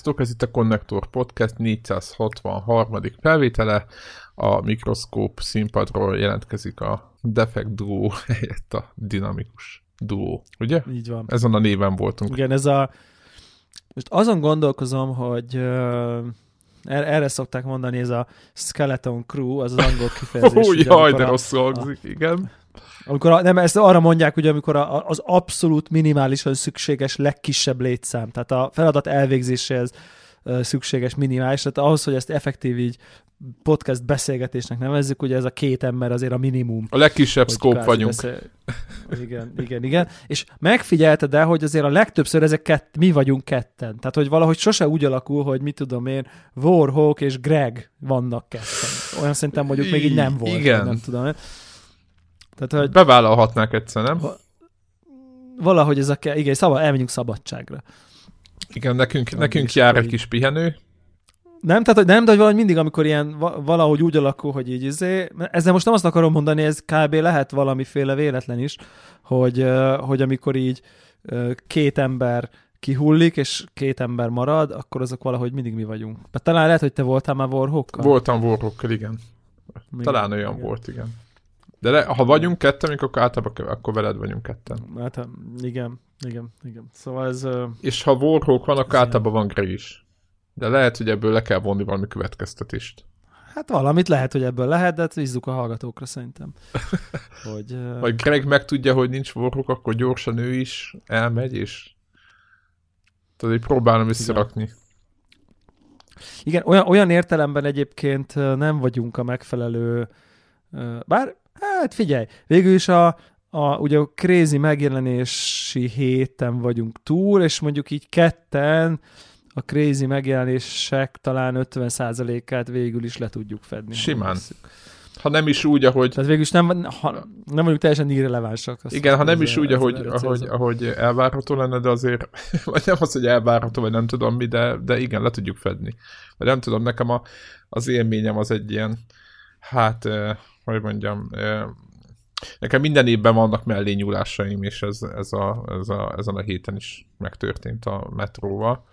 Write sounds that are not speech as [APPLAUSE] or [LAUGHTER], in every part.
Sziasztok, ez itt a Connector Podcast 463. felvétele. A mikroszkóp színpadról jelentkezik a Defect Duo helyett a dinamikus duo, ugye? Így van. Ezen a néven voltunk. Igen, ez a... Most azon gondolkozom, hogy uh, erre szokták mondani, ez a Skeleton Crew, az az angol kifejezés. Ó, jaj, de rossz hangzik, igen. Amikor a, nem, ezt arra mondják, hogy amikor a, az abszolút minimálisan szükséges legkisebb létszám, tehát a feladat elvégzéséhez szükséges minimális, tehát ahhoz, hogy ezt effektív így podcast beszélgetésnek nevezzük, ugye ez a két ember azért a minimum. A legkisebb szkóp vagyunk. Beszél... Igen, igen, igen. És megfigyelted el, hogy azért a legtöbbször ezek kett, mi vagyunk ketten. Tehát, hogy valahogy sose úgy alakul, hogy mit tudom én, Warhawk és Greg vannak ketten. Olyan szerintem mondjuk még így nem volt. Igen. Nem tudom. Tehát, hogy Bevállalhatnák egyszer, nem? Valahogy ez a, igen, szabad, elmegyünk szabadságra. Igen, nekünk, nekünk jár egy kis pihenő. Nem, tehát hogy nem, de hogy valahogy mindig, amikor ilyen valahogy úgy alakul, hogy így izé, ezzel most nem azt akarom mondani, ez kb. lehet valamiféle véletlen is, hogy, hogy amikor így két ember kihullik, és két ember marad, akkor azok valahogy mindig mi vagyunk. Mert talán lehet, hogy te voltál már Warhawkkal? Voltam Warhawkkal, igen. igen. Talán olyan igen. volt, igen. De le, ha vagyunk ketten, akkor általában akkor veled vagyunk ketten. Hát igen, igen, igen. Szóval ez... És ha Warhawk van, akkor általában van Greg is. De lehet, hogy ebből le kell vonni valami következtetést. Hát valamit lehet, hogy ebből lehet, de bízzuk a hallgatókra szerintem. [LAUGHS] hogy. Vagy Greg megtudja, hogy nincs Warhawk, akkor gyorsan ő is elmegy, és tudod, hogy próbálom összerakni. Igen. Igen, olyan, olyan értelemben egyébként nem vagyunk a megfelelő, bár Hát figyelj, végül is a, a, ugye a crazy megjelenési héten vagyunk túl, és mondjuk így ketten a crazy megjelenések talán 50%-át végül is le tudjuk fedni. Simán. Ha nem is úgy, ahogy... Tehát végül is nem, ha, nem vagyunk teljesen irrelevánsak. Igen, ha nem is úgy, ahogy, ahogy, ahogy elvárható lenne, de azért, [LAUGHS] vagy nem az, hogy elvárható, vagy nem tudom mi, de, de igen, le tudjuk fedni. Vagy nem tudom, nekem a, az élményem az egy ilyen, hát hogy mondjam, nekem minden évben vannak mellé nyúlásaim, és ez, ez a, ez a, ezen a héten is megtörtént a metróval,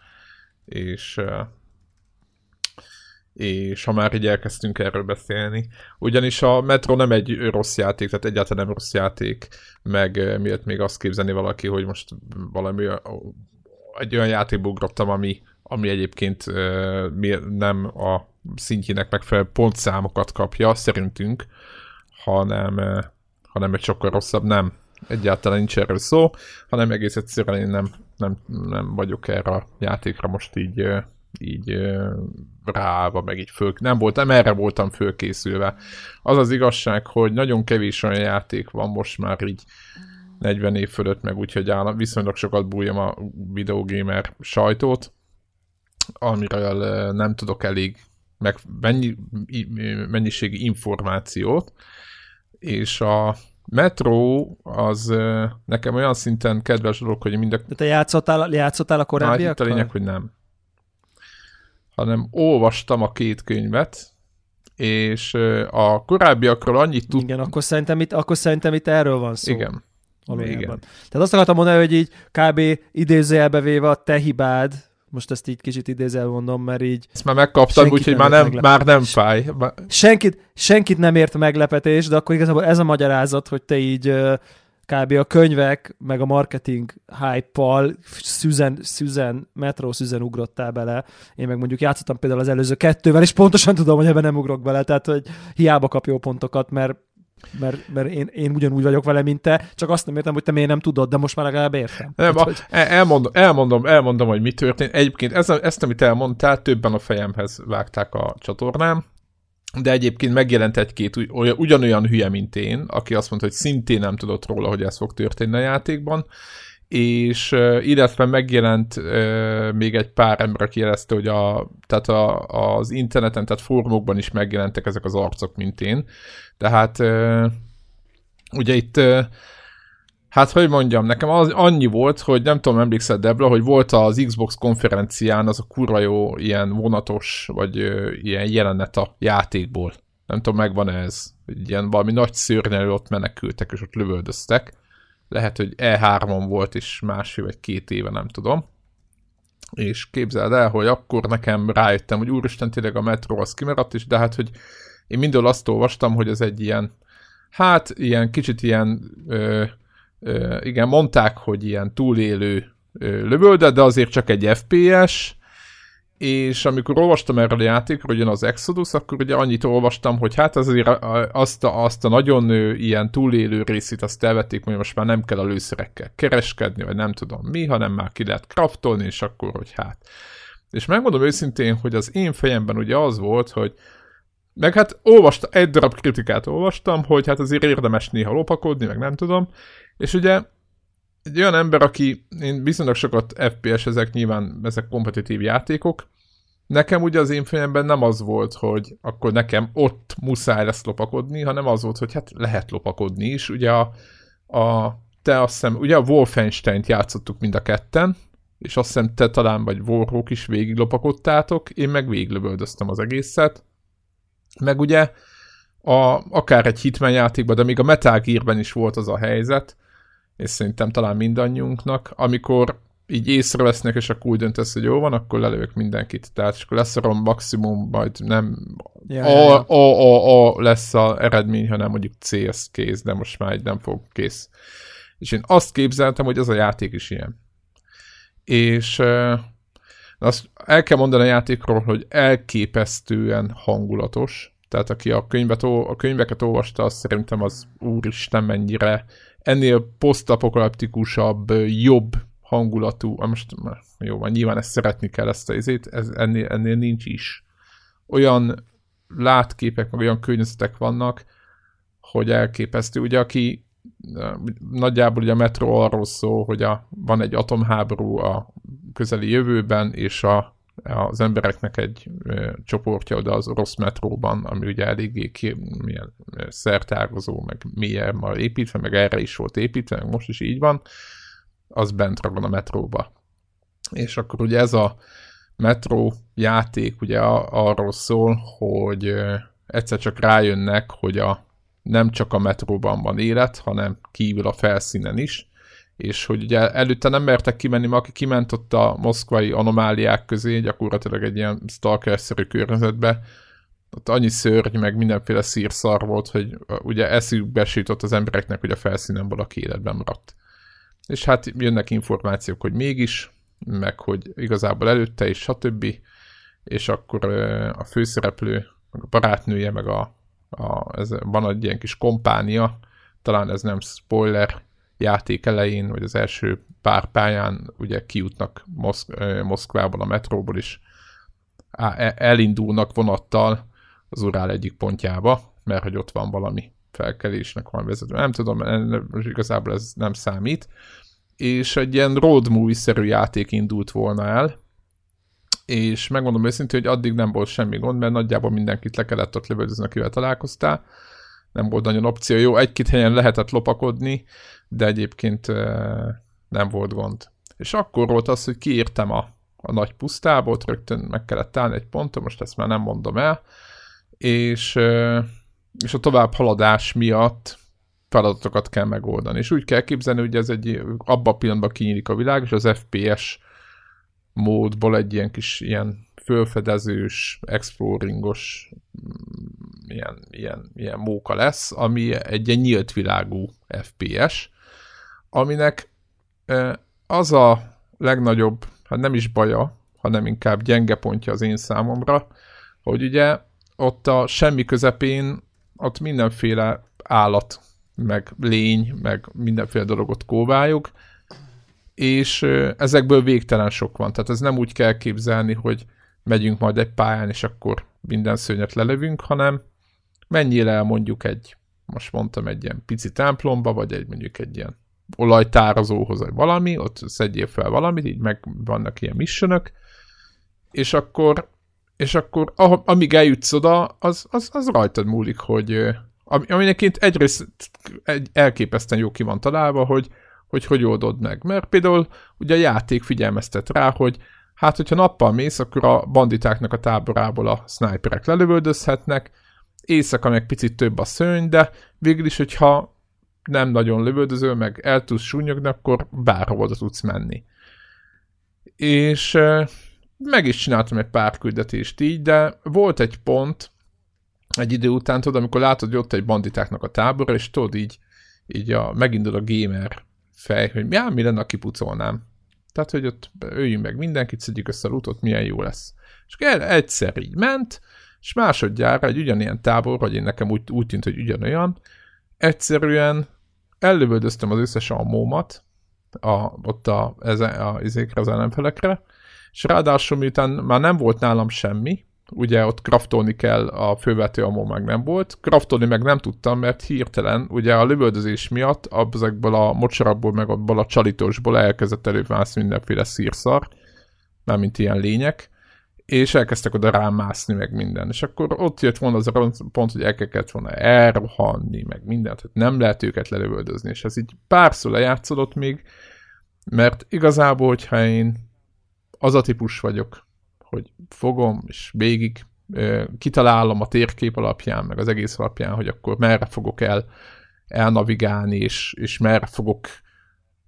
és és ha már így elkezdtünk erről beszélni, ugyanis a Metro nem egy rossz játék, tehát egyáltalán nem rossz játék, meg miért még azt képzelni valaki, hogy most valami egy olyan játékba ugrottam, ami, ami egyébként nem a szintjének megfelelő pontszámokat kapja, szerintünk, hanem, eh, hanem egy sokkal rosszabb, nem. Egyáltalán nincs erről szó, hanem egész egyszerűen én nem, nem, nem vagyok erre a játékra most így, eh, így eh, ráva, meg így föl, nem voltam, erre voltam fölkészülve. Az az igazság, hogy nagyon kevés olyan játék van most már így 40 év fölött, meg úgyhogy állam, viszonylag sokat bújjam a videogamer sajtót, amiről nem tudok elég meg mennyi, mennyiségi információt, és a Metro az nekem olyan szinten kedves dolog, hogy mind a... De te játszottál, játszottál a korábbiakkal? Hát a lényeg, hogy nem. Hanem olvastam a két könyvet, és a korábbiakról annyit tud... Igen, akkor szerintem itt, akkor szerintem itt erről van szó. Igen. Valójában. Igen. Tehát azt akartam mondani, hogy így kb. idézőjelbe véve a te hibád, most ezt így kicsit idézel mondom, mert így... Ezt már megkaptam, úgyhogy már nem, már nem fáj. Senkit, senkit nem ért meglepetés, de akkor igazából ez a magyarázat, hogy te így kb. a könyvek, meg a marketing hype-pal szüzen, szüzen, metró szüzen ugrottál bele. Én meg mondjuk játszottam például az előző kettővel, és pontosan tudom, hogy ebben nem ugrok bele, tehát hogy hiába kap jó pontokat, mert mert, mert én, én ugyanúgy vagyok vele, mint te, csak azt nem értem, hogy te miért nem tudod, de most már legalább értem. Nem, hát, hogy... elmondom, elmondom, elmondom, hogy mi történt. Egyébként ez, ezt, amit elmondtál, többen a fejemhez vágták a csatornám, de egyébként megjelent egy-két ugyanolyan hülye, mint én, aki azt mondta, hogy szintén nem tudott róla, hogy ez fog történni a játékban, és illetve megjelent még egy pár ember, aki jelezte, hogy a, tehát a, az interneten, tehát fórumokban is megjelentek ezek az arcok, mint én. Tehát ugye itt Hát, hogy mondjam, nekem az annyi volt, hogy nem tudom, emlékszel Debla, hogy volt az Xbox konferencián az a kurva jó ilyen vonatos, vagy ö, ilyen jelenet a játékból. Nem tudom, megvan ez. Ilyen valami nagy szörnyelő ott menekültek, és ott lövöldöztek lehet, hogy E3-on volt is másfél vagy két éve, nem tudom. és képzeld el, hogy akkor nekem rájöttem, hogy úristen, tényleg a metró az kimaradt is, de hát, hogy én mindől azt olvastam, hogy ez egy ilyen, hát ilyen kicsit ilyen, ö, ö, igen, mondták, hogy ilyen túlélő ö, lövölde, de azért csak egy FPS, és amikor olvastam erről a játékról, jön az Exodus, akkor ugye annyit olvastam, hogy hát azért azt a, azt a nagyon ilyen túlélő részét azt elvették, hogy most már nem kell a lőszerekkel kereskedni, vagy nem tudom mi, hanem már ki lehet kraftolni, és akkor, hogy hát. És megmondom őszintén, hogy az én fejemben ugye az volt, hogy meg hát olvastam, egy darab kritikát olvastam, hogy hát azért érdemes néha lopakodni, meg nem tudom, és ugye egy olyan ember, aki, én viszonylag sokat FPS, ezek nyilván, ezek kompetitív játékok, nekem ugye az én fejemben nem az volt, hogy akkor nekem ott muszáj lesz lopakodni, hanem az volt, hogy hát lehet lopakodni is. Ugye a, a te azt hiszem, ugye a Wolfenstein-t játszottuk mind a ketten, és azt hiszem te talán vagy Warhawk is végig lopakodtátok, én meg végiglövöldöztem az egészet. Meg ugye a, akár egy Hitman játékban, de még a Metal Gear-ben is volt az a helyzet, és szerintem talán mindannyiunknak, amikor így észrevesznek, és akkor úgy döntesz, hogy jó van, akkor lelők mindenkit. Tehát és akkor lesz a maximum, majd nem ja, a, ja, ja. A, a, a, lesz a eredmény, hanem mondjuk C, ez kész, de most már így nem fog kész. És én azt képzeltem, hogy ez a játék is ilyen. És azt el kell mondani a játékról, hogy elképesztően hangulatos. Tehát aki a, könyvet, a könyveket olvasta, azt szerintem az úristen mennyire ennél posztapokaliptikusabb, jobb hangulatú, most jó van, nyilván ezt szeretni kell ezt a izét, ez, ennél, ennél nincs is. Olyan látképek, meg olyan környezetek vannak, hogy elképesztő. Ugye aki nagyjából ugye a metro arról szól, hogy a, van egy atomháború a közeli jövőben, és a, az embereknek egy csoportja oda az orosz metróban, ami ugye eléggé milyen szertágozó, meg milyen már építve, meg erre is volt építve, meg most is így van, az bent ragon a metróba. És akkor ugye ez a metró játék ugye arról szól, hogy egyszer csak rájönnek, hogy a, nem csak a metróban van élet, hanem kívül a felszínen is, és hogy ugye előtte nem mertek kimenni, mert aki kiment ott a moszkvai anomáliák közé, gyakorlatilag egy ilyen stalker-szerű környezetbe, ott annyi szörny, meg mindenféle szírszar volt, hogy ugye eszükbe sított az embereknek, hogy a felszínen valaki életben maradt. És hát jönnek információk, hogy mégis, meg hogy igazából előtte is, stb. És akkor a főszereplő, a barátnője, meg a, a ez, van egy ilyen kis kompánia, talán ez nem spoiler, játék elején, vagy az első pár pályán ugye kijutnak Moszk- Moszkvából, a metróból is, e, elindulnak vonattal az Urál egyik pontjába, mert hogy ott van valami felkelésnek van vezető. Nem tudom, igazából ez nem számít. És egy ilyen road movie-szerű játék indult volna el, és megmondom őszintén, hogy addig nem volt semmi gond, mert nagyjából mindenkit le kellett ott lövöldözni, akivel találkoztál. Nem volt nagyon opció. Jó, egy-két helyen lehetett lopakodni, de egyébként nem volt gond. És akkor volt az, hogy kiírtam a, a nagy pusztába, ott rögtön meg kellett állni egy ponton, most ezt már nem mondom el, és és a tovább haladás miatt feladatokat kell megoldani. És úgy kell képzelni, hogy ez egy abban a pillanatban kinyílik a világ, és az FPS módból egy ilyen kis ilyen fölfedezős, exploringos mm, ilyen, ilyen, ilyen móka lesz, ami egy ilyen nyílt világú FPS, aminek az a legnagyobb, hát nem is baja, hanem inkább gyenge pontja az én számomra, hogy ugye ott a semmi közepén ott mindenféle állat, meg lény, meg mindenféle dologot kóváljuk, és ezekből végtelen sok van. Tehát ez nem úgy kell képzelni, hogy megyünk majd egy pályán, és akkor minden szörnyet lelövünk, hanem el mondjuk egy, most mondtam egy ilyen pici templomba, vagy egy mondjuk egy ilyen olajtározóhoz, vagy valami, ott szedjél fel valamit, így meg vannak ilyen missionök, és akkor és akkor amíg eljutsz oda, az, az, az rajtad múlik, hogy amineként egyrészt egy elképesztően jó ki van találva, hogy, hogy hogy oldod meg. Mert például ugye a játék figyelmeztet rá, hogy hát hogyha nappal mész, akkor a banditáknak a táborából a sniperek lelövöldözhetnek, éjszaka meg picit több a szőny, de végül is, hogyha nem nagyon lövöldözöl, meg el tudsz súnyogni, akkor bárhova oda tudsz menni És meg is csináltam egy pár küldetést így, de volt egy pont, egy idő után, tudod, amikor látod, hogy ott egy banditáknak a tábora, és tudod így, így a, megindul a gamer fej, hogy mi, mi lenne, ha kipucolnám. Tehát, hogy ott öljünk meg mindenkit, szedjük össze a lutot, milyen jó lesz. És egyszer így ment, és másodjára egy ugyanilyen tábor, vagy én nekem úgy, úgy tűnt, hogy ugyanolyan, egyszerűen ellövöldöztem az összes ammómat, a, ott a, ez, a, izékre, az ellenfelekre, és ráadásul miután már nem volt nálam semmi, ugye ott kraftolni kell, a fővető amó meg nem volt. Kraftolni meg nem tudtam, mert hirtelen, ugye a lövöldözés miatt ezekből a mocsarabból, meg abból a csalitosból elkezdett elővászni mindenféle szírszar, mint ilyen lények, és elkezdtek oda rám mászni, meg minden. És akkor ott jött volna az a pont, hogy el kellett volna elrohanni, meg mindent, hogy nem lehet őket lelövöldözni, és ez így párszor lejátszódott még, mert igazából, hogyha én az a típus vagyok, hogy fogom, és végig kitalálom a térkép alapján, meg az egész alapján, hogy akkor merre fogok el elnavigálni, és, és merre fogok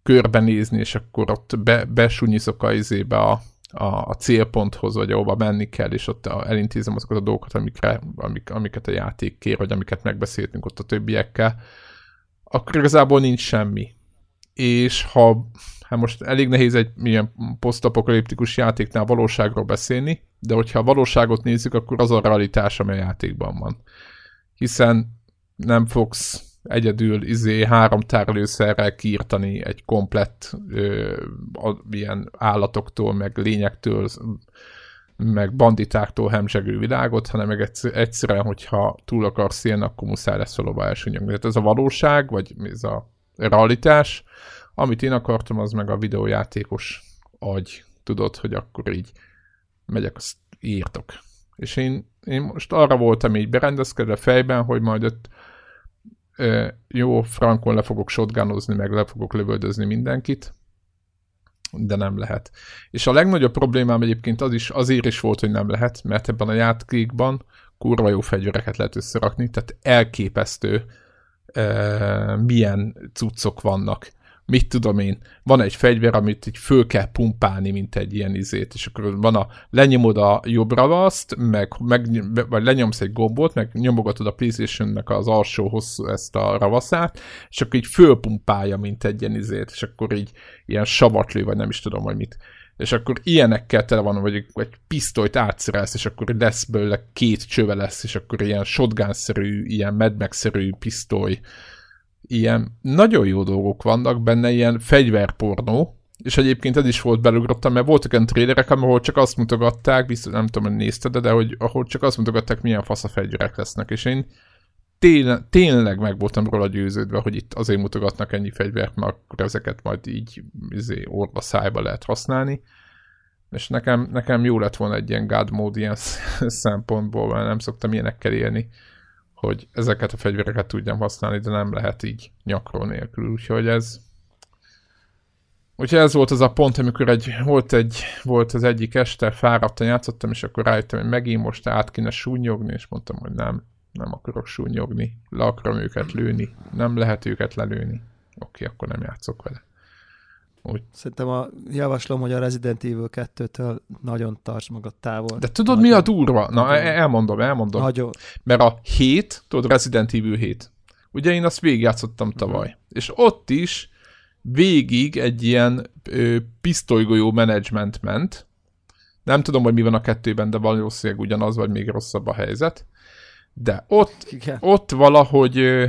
körbenézni, és akkor ott be, besúnyiszok a izébe a, a, a célponthoz, vagy ahova menni kell, és ott elintézem azokat a dolgokat, amikre, amik, amiket a játék kér, vagy amiket megbeszéltünk ott a többiekkel, akkor igazából nincs semmi. És ha hát most elég nehéz egy milyen posztapokaliptikus játéknál valóságról beszélni, de hogyha a valóságot nézzük, akkor az a realitás, amely a játékban van. Hiszen nem fogsz egyedül izé három tárolőszerrel kiirtani egy komplett ö, a, ilyen állatoktól, meg lényektől, meg banditáktól hemzsegő világot, hanem meg egyszerűen, hogyha túl akarsz élni, akkor muszáj lesz valóban elsőnyögni. Tehát ez a valóság, vagy ez a realitás, amit én akartam, az meg a videójátékos agy. Tudod, hogy akkor így megyek, azt írtok. És én, én most arra voltam így berendezkedve fejben, hogy majd ott jó, frankon le fogok shotgunozni, meg le fogok lövöldözni mindenkit, de nem lehet. És a legnagyobb problémám egyébként az is, azért is volt, hogy nem lehet, mert ebben a játékban kurva jó fegyvereket lehet összerakni, tehát elképesztő milyen cuccok vannak mit tudom én, van egy fegyver, amit így föl kell pumpálni, mint egy ilyen izét, és akkor van a, lenyomod a jobb ravaszt, meg, meg, vagy lenyomsz egy gombot, meg nyomogatod a Playstation-nek az alsó hosszú ezt a ravaszát, és akkor így fölpumpálja, mint egy ilyen izét, és akkor így ilyen savatlő, vagy nem is tudom, hogy mit. És akkor ilyenekkel tele van, vagy egy pisztolyt átszerelsz, és akkor lesz belőle két csöve lesz, és akkor ilyen shotgun-szerű, ilyen Mad szerű pisztoly, ilyen nagyon jó dolgok vannak benne, ilyen fegyverpornó, és egyébként ez is volt belugrottam, mert voltak olyan trélerek, ahol csak azt mutogatták, biztos nem tudom, hogy nézted, de hogy ahol csak azt mutogatták, milyen fasz a fegyverek lesznek, és én tényleg, tényleg meg voltam róla győződve, hogy itt azért mutogatnak ennyi fegyvert, mert akkor ezeket majd így izé, orva szájba lehet használni. És nekem, nekem jó lett volna egy ilyen God mode ilyen [LAUGHS] szempontból, mert nem szoktam ilyenekkel élni hogy ezeket a fegyvereket tudjam használni, de nem lehet így nyakról nélkül, úgyhogy ez Úgyhogy ez volt az a pont, amikor egy, volt, egy, volt az egyik este, fáradtan játszottam, és akkor rájöttem, hogy megint most át kéne súnyogni, és mondtam, hogy nem, nem akarok súnyogni, le akarom őket lőni, nem lehet őket lelőni. Oké, akkor nem játszok vele. Úgy. Szerintem a, javaslom, hogy a Resident Evil 2-től nagyon tarts magad távol. De tudod, nagyon, mi a durva? Na, nagyon, elmondom, elmondom. Nagyon. Mert a 7, tudod, Resident Evil 7. Ugye én azt végigjátszottam tavaly. Uh-huh. És ott is végig egy ilyen ö, pisztolygolyó menedzsment ment. Nem tudom, hogy mi van a kettőben, de valószínűleg ugyanaz, vagy még rosszabb a helyzet. De ott, Igen. ott valahogy ö,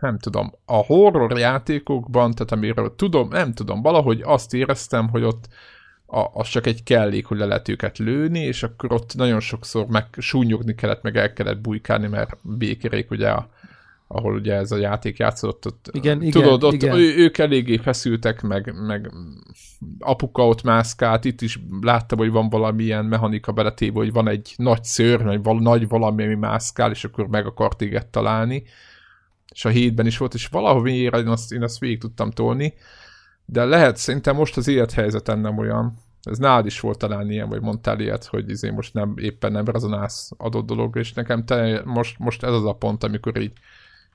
nem tudom, a horror játékokban, tehát amiről tudom, nem tudom, valahogy azt éreztem, hogy ott a, az csak egy kellék, hogy le lehet őket lőni, és akkor ott nagyon sokszor meg súnyogni kellett, meg el kellett bujkálni, mert békérék ugye a, ahol ugye ez a játék játszott, ott, igen, igen, tudod, ott igen. Ő, ők eléggé feszültek, meg, meg apuka ott mászkált, itt is láttam, hogy van valamilyen mechanika beletéve, hogy van egy nagy szőr, egy val- nagy valami, ami mászkál, és akkor meg akart téged találni, és a hétben is volt, és valahol én azt, én azt végig tudtam tolni, de lehet, szerintem most az élethelyzet nem olyan, ez nálad is volt talán ilyen, vagy mondtál ilyet, hogy izé most nem, éppen nem rezonálsz adott dolog, és nekem te, most, most ez az a pont, amikor így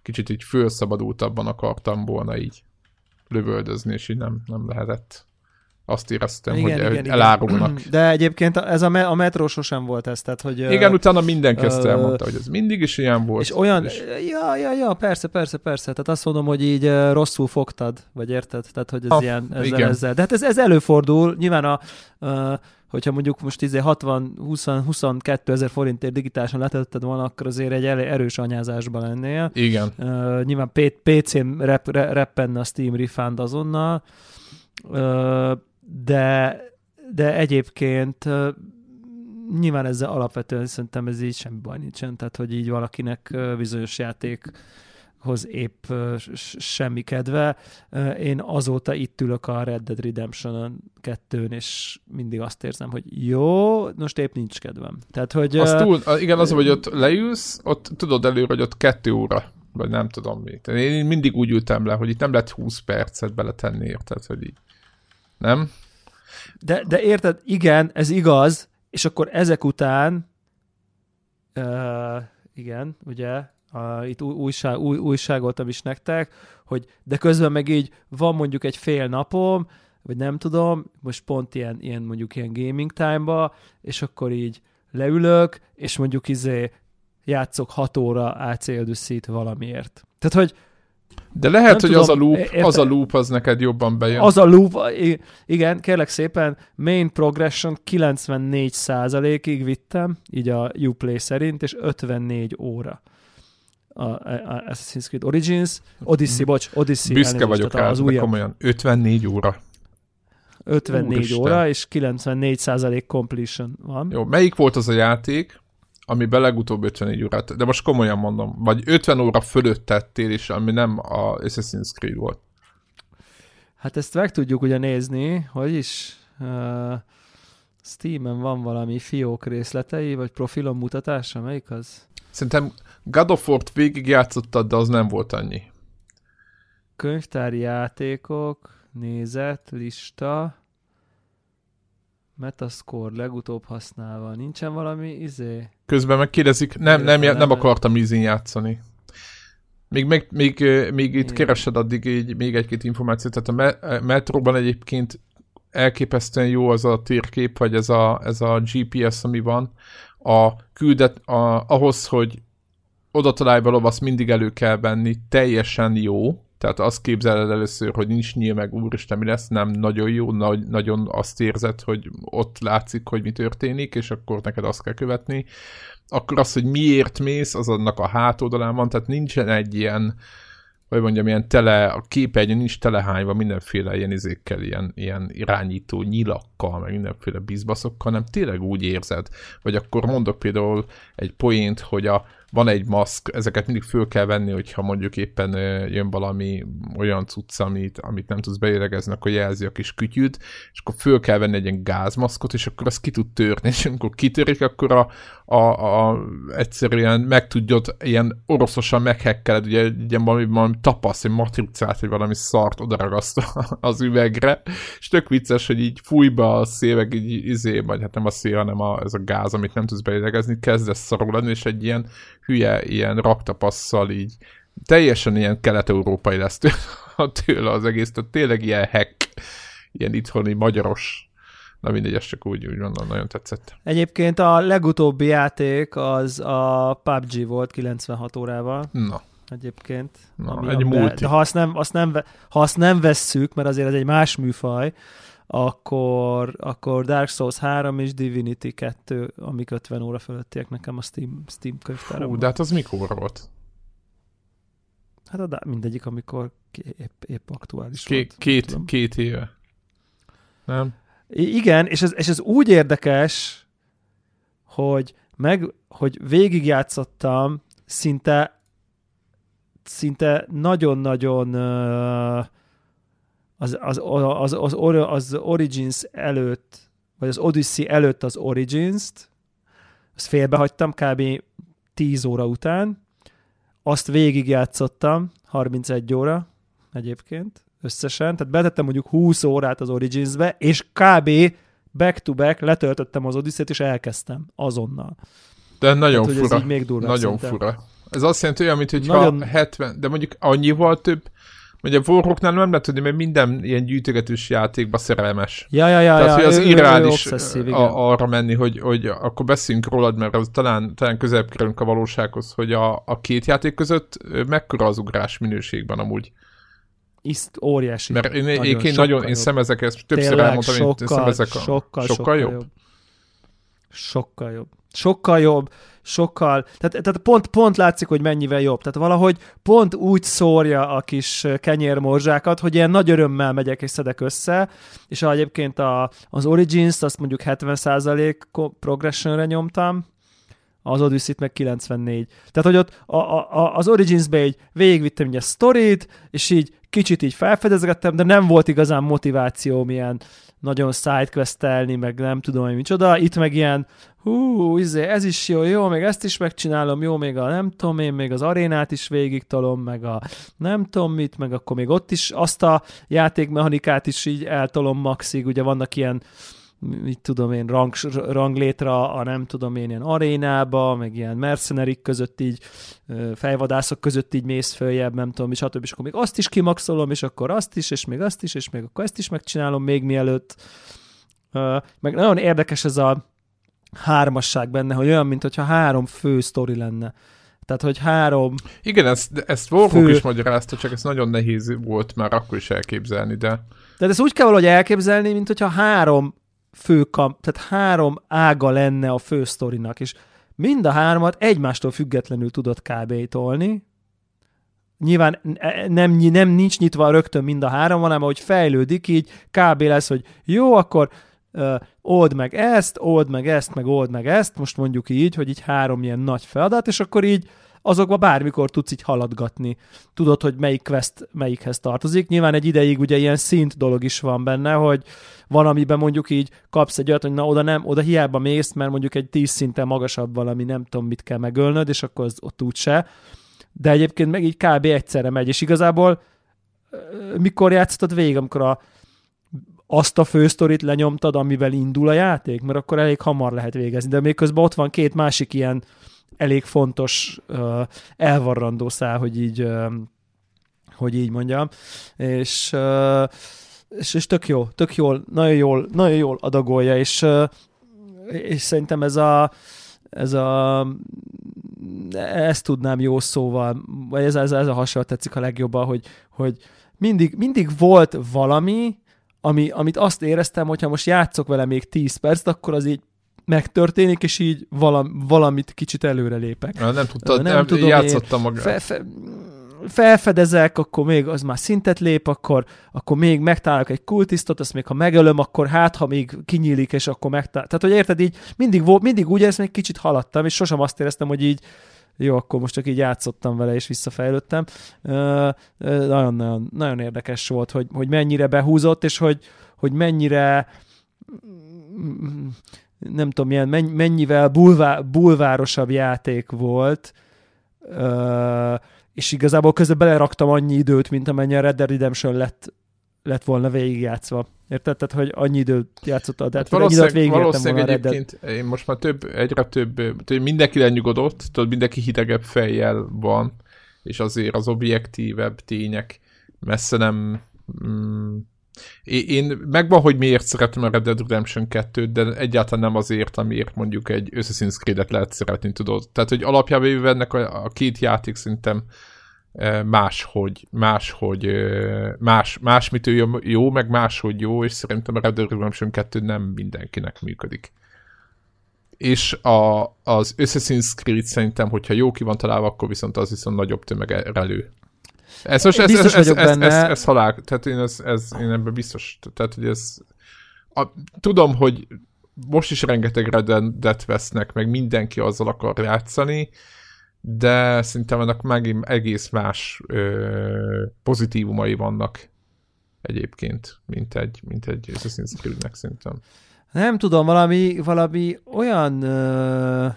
kicsit így fölszabadultabban akartam volna így lövöldözni, és így nem, nem lehetett. Azt éreztem, igen, hogy igen, igen. elárulnak. [CLEARS THROAT] De egyébként ez a, me- a metró sosem volt ez, tehát hogy... Igen, uh, utána mindenki ezt elmondta, hogy ez mindig is ilyen volt. És olyan, és... ja, ja, ja, persze, persze, persze, tehát azt mondom, hogy így uh, rosszul fogtad, vagy érted? Tehát, hogy ez ha, ilyen, ezzel, igen. ezzel. De hát ez, ez előfordul, nyilván a, uh, hogyha mondjuk most izé 60, 20, 22 ezer forintért digitálisan letetted volna, akkor azért egy erős anyázásban lennél. Igen. Uh, nyilván PC-n rep, reppenne a Steam Refund azonnal, uh, de, de egyébként nyilván ezzel alapvetően szerintem ez így semmi baj nincsen, tehát hogy így valakinek bizonyos játék hoz épp semmi kedve. Én azóta itt ülök a Red Dead Redemption 2 és mindig azt érzem, hogy jó, most épp nincs kedvem. Tehát, hogy... Azt túl, igen, az, hogy ott leülsz, ott tudod előre, hogy ott kettő óra, vagy nem tudom mit. Én mindig úgy ültem le, hogy itt nem lehet 20 percet beletenni, érted, hogy így. Nem? De, de érted, igen, ez igaz, és akkor ezek után uh, igen, ugye, a, itt újság, új, újságoltam is nektek, hogy de közben meg így van mondjuk egy fél napom, vagy nem tudom, most pont ilyen, ilyen mondjuk ilyen gaming time-ba, és akkor így leülök, és mondjuk izé játszok 6 óra AC Odyssey-t valamiért. Tehát, hogy de lehet, nem hogy tudom, az, a loop, érte, az a loop az neked jobban bejön. Az a loop, igen, kérlek szépen, main progression 94%-ig vittem, így a Uplay szerint, és 54 óra a, a Assassin's Creed Origins, Odyssey, mm. bocs, Odyssey. Büszke vagyok rá, az újabb. komolyan, 54 óra. 54 Úristen. óra, és 94% completion van. Jó, melyik volt az a játék, amiben legutóbb 54 órát, de most komolyan mondom, vagy 50 óra fölött tettél is, ami nem a Assassin's Creed volt. Hát ezt meg tudjuk ugye nézni, hogy is uh, Steam-en van valami fiók részletei, vagy profilom mutatása, melyik az? Szerintem God of War-t végigjátszottad, de az nem volt annyi. Könyvtári játékok, nézet, lista, Metascore legutóbb használva. Nincsen valami izé? Közben megkérdezik, nem, nem, nem, nem akartam ízin játszani. Még, még, még, még itt Igen. keresed addig így, még egy-két információt. Tehát a me- metróban egyébként elképesztően jó az a térkép, vagy ez a, ez a GPS, ami van. A küldet, a, ahhoz, hogy oda találj valahol, azt mindig elő kell venni, teljesen jó, tehát azt képzeled először, hogy nincs nyíl meg, úristen, mi lesz, nem nagyon jó, nagy, nagyon azt érzed, hogy ott látszik, hogy mi történik, és akkor neked azt kell követni. Akkor az, hogy miért mész, az annak a hátoldalán van, tehát nincsen egy ilyen, vagy mondjam, ilyen tele, a képernyő nincs telehányva mindenféle ilyen izékkel, ilyen, ilyen irányító nyilakkal, meg mindenféle bizbaszokkal, hanem tényleg úgy érzed. Vagy akkor mondok például egy poént, hogy a, van egy maszk, ezeket mindig föl kell venni, hogyha mondjuk éppen jön valami olyan cucc, amit, amit nem tudsz beélegezni, akkor jelzi a kis kütyűt, és akkor föl kell venni egy ilyen gázmaszkot, és akkor az ki tud törni, és amikor kitörik, akkor a, a, a, egyszerűen meg tudjad, ilyen oroszosan meghekkeled, ugye ilyen valami, valami tapasz, egy matricát, vagy valami szart odaragasztva [LAUGHS] az üvegre, és tök vicces, hogy így fúj be a szél, így izé, vagy hát nem a szél, hanem a, ez a gáz, amit nem tudsz beélegezni, kezdesz szarul lenni, és egy ilyen hülye, ilyen raktapasszal így teljesen ilyen kelet-európai lesz [LAUGHS] tőle az egész, tehát tényleg ilyen hack, ilyen itthoni magyaros Na mindegy, ez csak úgy, úgy mondom, nagyon tetszett. Egyébként a legutóbbi játék az a PUBG volt 96 órával. Na. Egyébként. Na, egy be, de ha azt, nem, azt nem, ha azt nem vesszük, mert azért ez egy más műfaj, akkor, akkor Dark Souls 3 és Divinity 2, amik 50 óra fölöttiek nekem a Steam, Steam könyvtára. Hú, de hát az mikor volt? Hát a, mindegyik, amikor épp, épp aktuális Ké, volt. Két, két éve. Nem? I- igen, és ez, és ez úgy érdekes, hogy meg, hogy végigjátszottam szinte szinte nagyon-nagyon uh, az, az, az, az, az Origins előtt, vagy az Odyssey előtt az Origins-t, azt félbehagytam kb. 10 óra után, azt végigjátszottam, 31 óra egyébként összesen, tehát betettem mondjuk 20 órát az Origins-be, és kb. back-to-back letöltöttem az Odyssey-t, és elkezdtem azonnal. De nagyon tehát, fura. Ez így még nagyon szinten. fura. Ez azt jelenti olyan, mint hogyha Nagyon... 70, de mondjuk annyival több, Ugye Warhawknál nem lehet tudni, mert minden ilyen gyűjtögetős játékba szerelmes. Ja, ja, ja. Tehát, ja, hogy az ő- a, arra menni, hogy, hogy akkor beszéljünk rólad, mert az talán, talán közelebb kerülünk a valósághoz, hogy a, a két játék között mekkora az ugrás minőségben amúgy. Iszt, óriási. Mert én Nagyon, egyébként sokkal nagyon, én szemezek ezt, többször Tényleg elmondtam, én sokkal, szemezek a, sokkal, sokkal, sokkal jobb. jobb. Sokkal jobb. Sokkal jobb, sokkal, tehát, tehát pont, pont látszik, hogy mennyivel jobb. Tehát valahogy pont úgy szórja a kis kenyérmorzsákat, hogy ilyen nagy örömmel megyek és szedek össze, és egyébként a, az Origins-t azt mondjuk 70% ko- progressionre nyomtam, az Odyssey-t meg 94. Tehát, hogy ott a, a, az Origins-be így végigvittem így a sztorit, és így kicsit így felfedezgettem, de nem volt igazán motiváció ilyen nagyon sidequestelni, meg nem tudom, hogy micsoda. Itt meg ilyen, hú, izé, ez is jó, jó, még ezt is megcsinálom, jó, még a nem tudom én, még az arénát is végig tolom, meg a nem tudom mit, meg akkor még ott is azt a játékmechanikát is így eltolom maxig, ugye vannak ilyen mit tudom én, rang, ranglétra a nem tudom én, ilyen arénába, meg ilyen mercenerik között így, fejvadászok között így mész följebb, nem tudom, és stb. És akkor még azt is kimaxolom, és akkor azt is, és még azt is, és még akkor ezt is megcsinálom még mielőtt. Meg nagyon érdekes ez a hármasság benne, hogy olyan, mintha három fő sztori lenne. Tehát, hogy három... Igen, ezt, ezt Warhawk Fő- is magyarázta, csak ez nagyon nehéz volt már akkor is elképzelni, de Tehát ezt úgy kell valahogy elképzelni, mint hogyha három fő kam, tehát három ága lenne a fő sztorinak, és mind a hármat egymástól függetlenül tudod kb. tolni. Nyilván e- nem, nem nincs nyitva rögtön mind a három, hanem ahogy fejlődik, így kb. lesz, hogy jó, akkor uh, old meg ezt, old meg ezt, meg old meg ezt, most mondjuk így, hogy így három ilyen nagy feladat, és akkor így azokba bármikor tudsz így haladgatni. Tudod, hogy melyik quest melyikhez tartozik. Nyilván egy ideig ugye ilyen szint dolog is van benne, hogy van, amiben mondjuk így kapsz egy olyat, hogy na oda nem, oda hiába mész, mert mondjuk egy tíz szinten magasabb valami, nem tudom mit kell megölnöd, és akkor az ott úgyse. De egyébként meg így kb. egyszerre megy, és igazából mikor játszottad végig, amikor a, azt a fősztorit lenyomtad, amivel indul a játék, mert akkor elég hamar lehet végezni, de még közben ott van két másik ilyen elég fontos uh, elvarrandó szál, hogy így, hogy így mondjam, és, és, és tök jó, tök jól, nagyon jól, nagyon jól adagolja, és, és szerintem ez a ez a ezt tudnám jó szóval, vagy ez, ez, ez a hasonlat tetszik a legjobban, hogy, hogy mindig, mindig volt valami, ami, amit azt éreztem, hogyha most játszok vele még 10 percet, akkor az így megtörténik, és így valam, valamit kicsit előre lépek. nem tudtad, Nem nem, tudom játszotta magát. Fe, fe, felfedezek, akkor még az már szintet lép, akkor, akkor még megtalálok egy kultisztot, azt még ha megölöm, akkor hát, ha még kinyílik, és akkor megtalálok. Tehát, hogy érted, így mindig, volt, mindig úgy éreztem, hogy kicsit haladtam, és sosem azt éreztem, hogy így jó, akkor most csak így játszottam vele, és visszafejlődtem. Nagyon-nagyon nagyon érdekes volt, hogy, hogy mennyire behúzott, és hogy, hogy mennyire nem tudom, milyen, mennyivel bulvá, bulvárosabb játék volt, és igazából közben beleraktam annyi időt, mint amennyi a Red Dead Redemption lett, lett volna végigjátszva. Érted? Tehát, hogy annyi időt játszottad, tehát hát valószínűleg, valószínűleg egyébként én most már több, egyre több, több mindenki lenyugodott, tudod, mindenki hidegebb fejjel van, és azért az objektívebb tények messze nem... Mm, én megvan, hogy miért szeretem a Red Dead Redemption 2-t, de egyáltalán nem azért, amiért mondjuk egy Assassin's Creed-et lehet szeretni, tudod. Tehát, hogy alapjában véve ennek a, a két játék szerintem máshogy, máshogy, más, más mitől jó, meg máshogy jó, és szerintem a Red Dead Redemption 2 nem mindenkinek működik. És a, az Assassin's Creed szerintem, hogyha jó ki van találva, akkor viszont az viszont nagyobb tömegre lő. Ez most, ez, ez, ez, ez, ez, ez, halál, tehát én, ez, ez, én ebben biztos, tehát hogy ez, a, tudom, hogy most is rengeteg Red vesznek, meg mindenki azzal akar játszani, de szerintem ennek megint egész más ö, pozitívumai vannak egyébként, mint egy, mint egy Assassin's Creed-nek szerintem. Nem tudom, valami, valami olyan ö,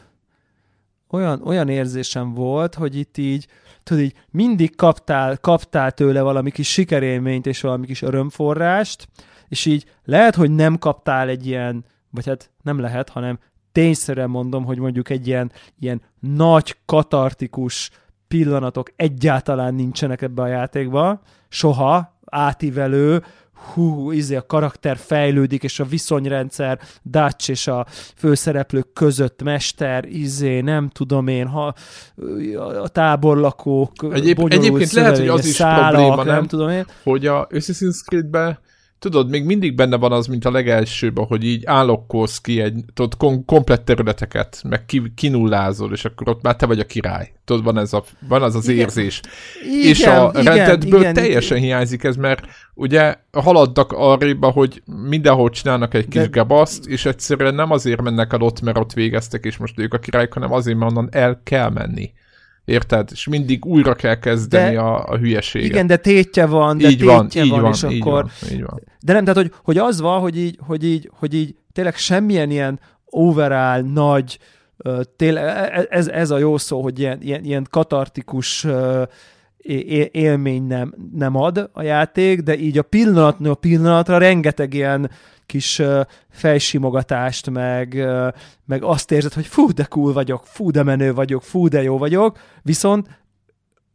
olyan, olyan érzésem volt, hogy itt így, tudod, így mindig kaptál, kaptál tőle valami kis sikerélményt és valami kis örömforrást, és így lehet, hogy nem kaptál egy ilyen, vagy hát nem lehet, hanem tényszerűen mondom, hogy mondjuk egy ilyen, ilyen nagy, katartikus pillanatok egyáltalán nincsenek ebbe a játékba, soha, átívelő, hú, izé a karakter fejlődik, és a viszonyrendszer Dutch és a főszereplők között mester, izé, nem tudom én, ha a táborlakók, Egyéb, egyébként lehet, hogy az is szálak, probléma, nem, nem tudom én. hogy a Assassin's Creed-be tudod, még mindig benne van az, mint a legelsőben, hogy így állokkolsz ki egy, tudod, kom- komplett területeket, meg ki, kinullázol, és akkor ott már te vagy a király. Tudod, van, ez a, van az az igen. érzés. Igen, és a rendetből teljesen igen. hiányzik ez, mert ugye haladtak arréba, hogy mindenhol csinálnak egy kis De... gebaszt, és egyszerűen nem azért mennek el ott, mert ott végeztek, és most ők a királyok, hanem azért, mert onnan el kell menni. Érted? És mindig újra kell kezdeni de, a, a hülyeséget. Igen, de tétje van, de így tétje van, így van, van, és így akkor... Van, így van. De nem, tehát hogy, hogy az van, hogy így, hogy így, hogy így tényleg semmilyen ilyen overall nagy, tényleg, e, ez, ez a jó szó, hogy ilyen, ilyen, ilyen katartikus élmény nem, nem ad a játék, de így a pillanatnól pillanatra rengeteg ilyen kis fejsimogatást, meg, meg azt érzed, hogy fú, de cool vagyok, fú, de menő vagyok, fú, de jó vagyok, viszont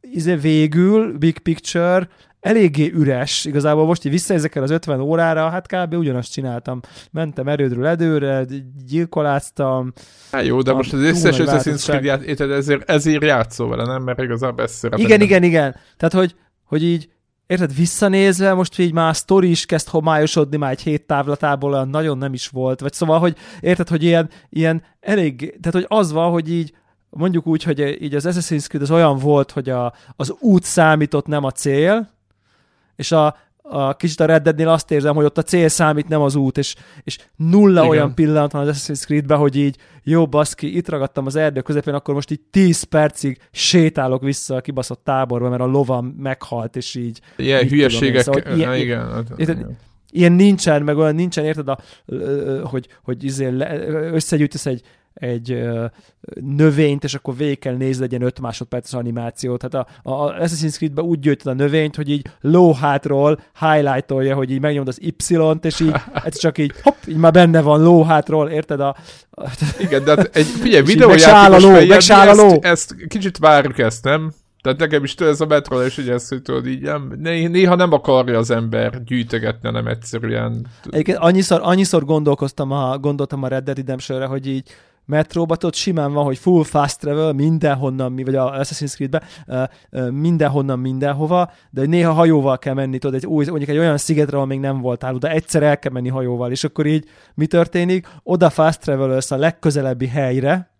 izé végül, big picture, eléggé üres, igazából most így visszaézek el az 50 órára, hát kb. ugyanazt csináltam. Mentem erődről edőre, gyilkoláztam. Hát jó, de most az összes Assassin's Creed ezért, ezért játszol vele, nem? Mert igazából ezt Igen, igen, igen. Tehát, hogy, hogy így érted, visszanézve, most így már a sztori is kezd homályosodni már egy hét távlatából, olyan nagyon nem is volt, vagy szóval, hogy érted, hogy ilyen, ilyen elég, tehát hogy az van, hogy így mondjuk úgy, hogy így az Assassin's Creed az olyan volt, hogy a, az út számított, nem a cél, és a, a kicsit a Red Deadnél azt érzem, hogy ott a cél számít, nem az út, és, és nulla Igen. olyan pillanat van az Assassin's Creed-ben, hogy így jó baszki, itt ragadtam az erdő közepén, akkor most így 10 percig sétálok vissza a kibaszott táborba, mert a lovam meghalt, és így... Ilyen hülyességek, szóval, ilyen, igen. Igen. Ilyen nincsen, meg olyan nincsen, érted, a, hogy, hogy izé összegyűjtesz egy, egy növényt, és akkor végig kell nézni egy ilyen 5 másodperces animációt. Tehát a, a Assassin's Creed-ben úgy gyűjtöd a növényt, hogy így low hátról highlightolja, hogy így megnyomod az Y-t, és így [LAUGHS] ez csak így hopp, így már benne van low hátról, érted? A, a Igen, de hát egy, figyelj, [LAUGHS] videójátékos fejjel, ezt, ezt, kicsit várjuk ezt, nem? Tehát nekem is ez a metro és ugye ezt, hogy tudod, így nem, néha nem akarja az ember gyűjtögetni, hanem egyszerűen... Egyébként annyiszor, annyiszor gondolkoztam a, gondoltam a Red Dead Redemption-re, hogy így metróba ott simán van, hogy full fast travel, mindenhonnan, mi, vagy a Assassin's Creed-be, mindenhonnan, mindenhova, de néha hajóval kell menni, tudod, egy, új, mondjuk egy olyan szigetre, ahol még nem voltál, de egyszer el kell menni hajóval, és akkor így mi történik? Oda fast travel a legközelebbi helyre,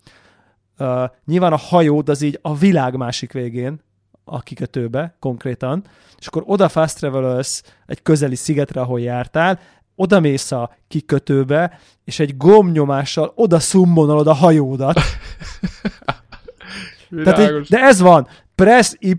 nyilván a hajód az így a világ másik végén, a kikötőbe konkrétan, és akkor oda fast travel egy közeli szigetre, ahol jártál, oda mész a kikötőbe, és egy gombnyomással oda szummonolod a hajódat. [LAUGHS] Tehát, de ez van. Press Y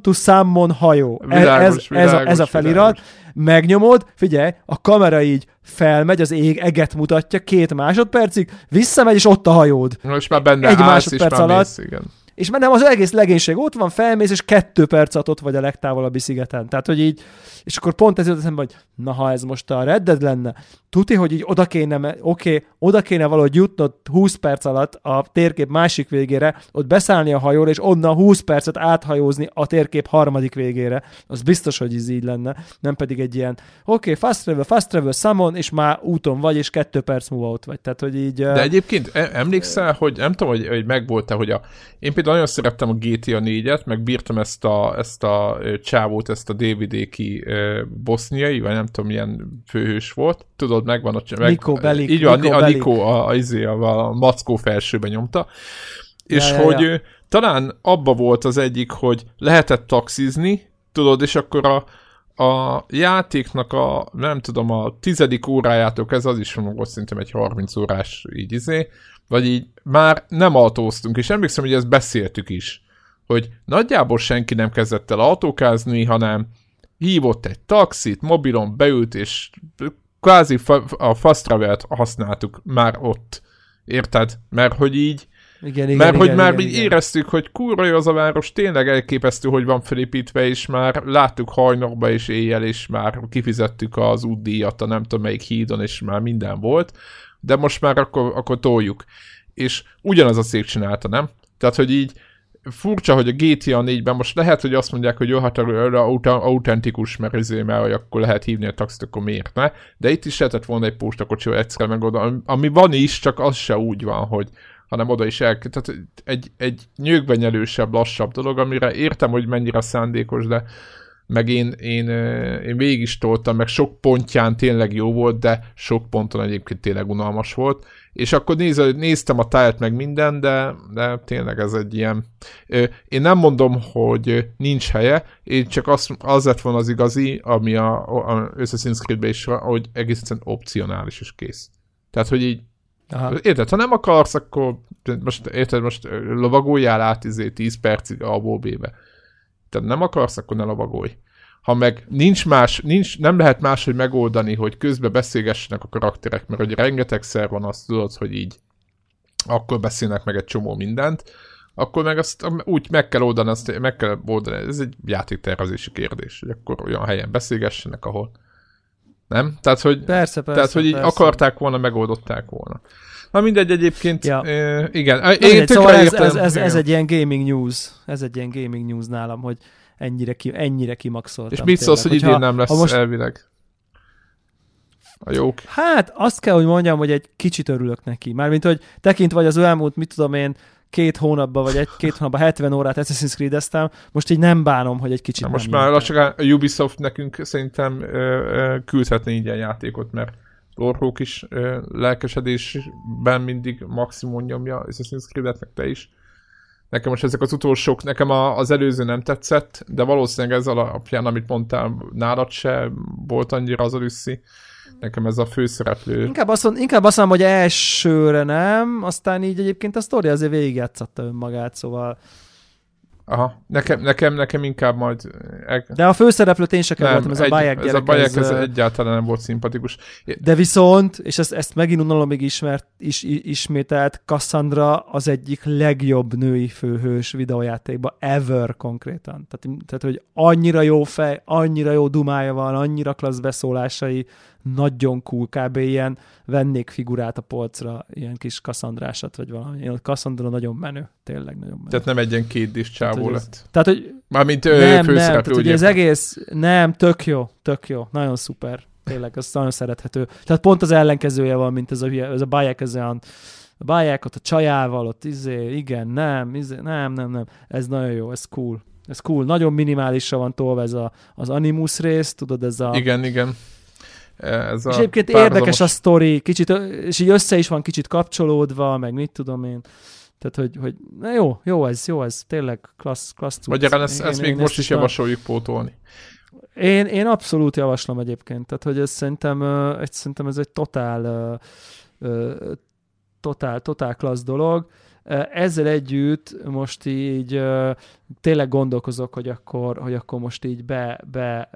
to summon hajó. E- világos, ez, világos, ez, a, ez a felirat. Világos. Megnyomod, figyelj, a kamera így felmegy, az ég eget mutatja két másodpercig, visszamegy, és ott a hajód. Most már benne Egy másodperc alatt. Mész, igen és nem az egész legénység ott van, felmész, és kettő perc alatt ott vagy a legtávolabbi szigeten. Tehát, hogy így, és akkor pont ez jut eszembe, hogy na, ha ez most a Red Dead lenne, tuti, hogy így oda kéne, oké, okay, oda kéne valahogy jutnod 20 perc alatt a térkép másik végére, ott beszállni a hajóra, és onnan 20 percet áthajózni a térkép harmadik végére. Az biztos, hogy ez így lenne. Nem pedig egy ilyen, oké, okay, fast travel, fast travel, summon, és már úton vagy, és kettő perc múlva ott vagy. Tehát, hogy így... De egyébként e- emlékszel, hogy nem tudom, hogy, hogy megvolt-e, hogy a... Én például nagyon szerettem a GTA 4-et, meg bírtam ezt a, ezt a csávót, ezt a David ki boszniai, vagy nem tudom, milyen főhős volt. Tudod, megvan a... Meg, Nico Belik. Így van, a a, a, a, a, a mackó felsőben nyomta. És ja, hogy ja, ja. talán abba volt az egyik, hogy lehetett taxizni, tudod, és akkor a, a játéknak a, nem tudom, a tizedik órájától ez az is volt szerintem egy 30 órás így izé, vagy így már nem autóztunk, és emlékszem, hogy ezt beszéltük is, hogy nagyjából senki nem kezdett el autókázni, hanem hívott egy taxit, mobilon beült, és kvázi fa- a fast travel használtuk már ott. Érted? Mert hogy így igen, igen, Mert igen, hogy igen, már igen, így igen. éreztük, hogy kurva jó az a város, tényleg elképesztő, hogy van felépítve, és már láttuk hajnokba és éjjel, és már kifizettük az útdíjat a nem tudom melyik hídon, és már minden volt, de most már akkor, akkor toljuk és ugyanaz a cég csinálta, nem? Tehát, hogy így furcsa, hogy a GTA 4-ben most lehet, hogy azt mondják, hogy jó, hát autentikus, mert ezért, mert hogy akkor lehet hívni a taxit, akkor miért ne? De itt is lehetett volna egy postakocsival egyszer meg oda, ami van is, csak az se úgy van, hogy hanem oda is el... Tehát egy, egy nyögben nyelősebb, lassabb dolog, amire értem, hogy mennyire szándékos, de meg én, én, én végig is toltam, meg sok pontján tényleg jó volt, de sok ponton egyébként tényleg unalmas volt. És akkor néz, néztem a táját meg minden, de, de tényleg ez egy ilyen... Én nem mondom, hogy nincs helye, én csak az, az lett volna az igazi, ami a, a Assassin's is, hogy egészen opcionális és kész. Tehát, hogy így Aha. Érted, ha nem akarsz, akkor most, érted, most lovagoljál át izé 10 percig a B-be te nem akarsz, akkor ne lovagolj. Ha meg nincs más, nincs, nem lehet máshogy megoldani, hogy közben beszélgessenek a karakterek, mert hogy rengetegszer van azt tudod, hogy így akkor beszélnek meg egy csomó mindent, akkor meg azt úgy meg kell oldani, azt meg kell oldani, ez egy játéktervezési kérdés, hogy akkor olyan helyen beszélgessenek, ahol nem? Tehát, hogy, persze, persze, tehát, hogy így persze. akarták volna, megoldották volna. Na mindegy, egyébként, ja. e, igen. Na, én mindegy, szóval ez, ez, ez, ez, egy ilyen gaming news, ez egy ilyen gaming news nálam, hogy ennyire, ki, ennyire kimaxoltam. És mit szólsz, hogy idén nem lesz most... elvileg? A jók. Hát azt kell, hogy mondjam, hogy egy kicsit örülök neki. Mármint, hogy tekint vagy az elmúlt, mit tudom én, két hónapban, vagy egy-két hónapban 70 órát Assassin's creed most így nem bánom, hogy egy kicsit Na most már lassan a Ubisoft nekünk szerintem ö, ö, küldhetne így játékot, mert Lorhók is ö, lelkesedésben mindig maximum nyomja Assassin's Creed-et, te is. Nekem most ezek az utolsók, nekem a, az előző nem tetszett, de valószínűleg ez alapján, amit mondtál, nálad se volt annyira az Odyssey. Nekem ez a főszereplő. Inkább azt, inkább azt mondom, hogy elsőre nem, aztán így egyébként a sztori azért végigjátszatta önmagát, szóval Aha, nekem, nekem, nekem inkább majd... De a főszereplőt én se kedveltem, ez egy, a Bayek Ez a Bayek ez, ez egyáltalán nem volt szimpatikus. De viszont, és ezt, ezt megint unalom még ismert, is, ismételt, Cassandra az egyik legjobb női főhős videójátékban ever konkrétan. Tehát, tehát, hogy annyira jó fej, annyira jó dumája van, annyira klassz beszólásai, nagyon cool, kb. ilyen vennék figurát a polcra, ilyen kis kaszandrásat, vagy valami. Én Cassandra nagyon menő, tényleg nagyon menő. Tehát nem egy ilyen két dis csávó lett. Ez, tehát, hogy Mármint nem, nem, tehát, ugye ez egész, nem, tök jó, tök jó, nagyon szuper. Tényleg, az nagyon szerethető. Tehát pont az ellenkezője van, mint ez a, ez a Bayek, ez olyan a ott a csajával, ott izé, igen, nem, izé, nem, nem, nem. Ez nagyon jó, ez cool. Ez cool. Nagyon minimálisra van tolva ez a, az animus rész, tudod, ez a... Igen, igen. Ez és egyébként párhuzamos... érdekes a sztori, kicsit, és így össze is van kicsit kapcsolódva, meg mit tudom én. Tehát, hogy, hogy na jó, jó ez, jó ez, tényleg klassz, klassz Magyarán ezt, ezt még én most is javasoljuk pótolni. Én, én abszolút javaslom egyébként, tehát, hogy ez szerintem, egy, szerintem ez egy totál, totál, totál klassz dolog. Ezzel együtt most így tényleg gondolkozok, hogy akkor, hogy akkor most így be, be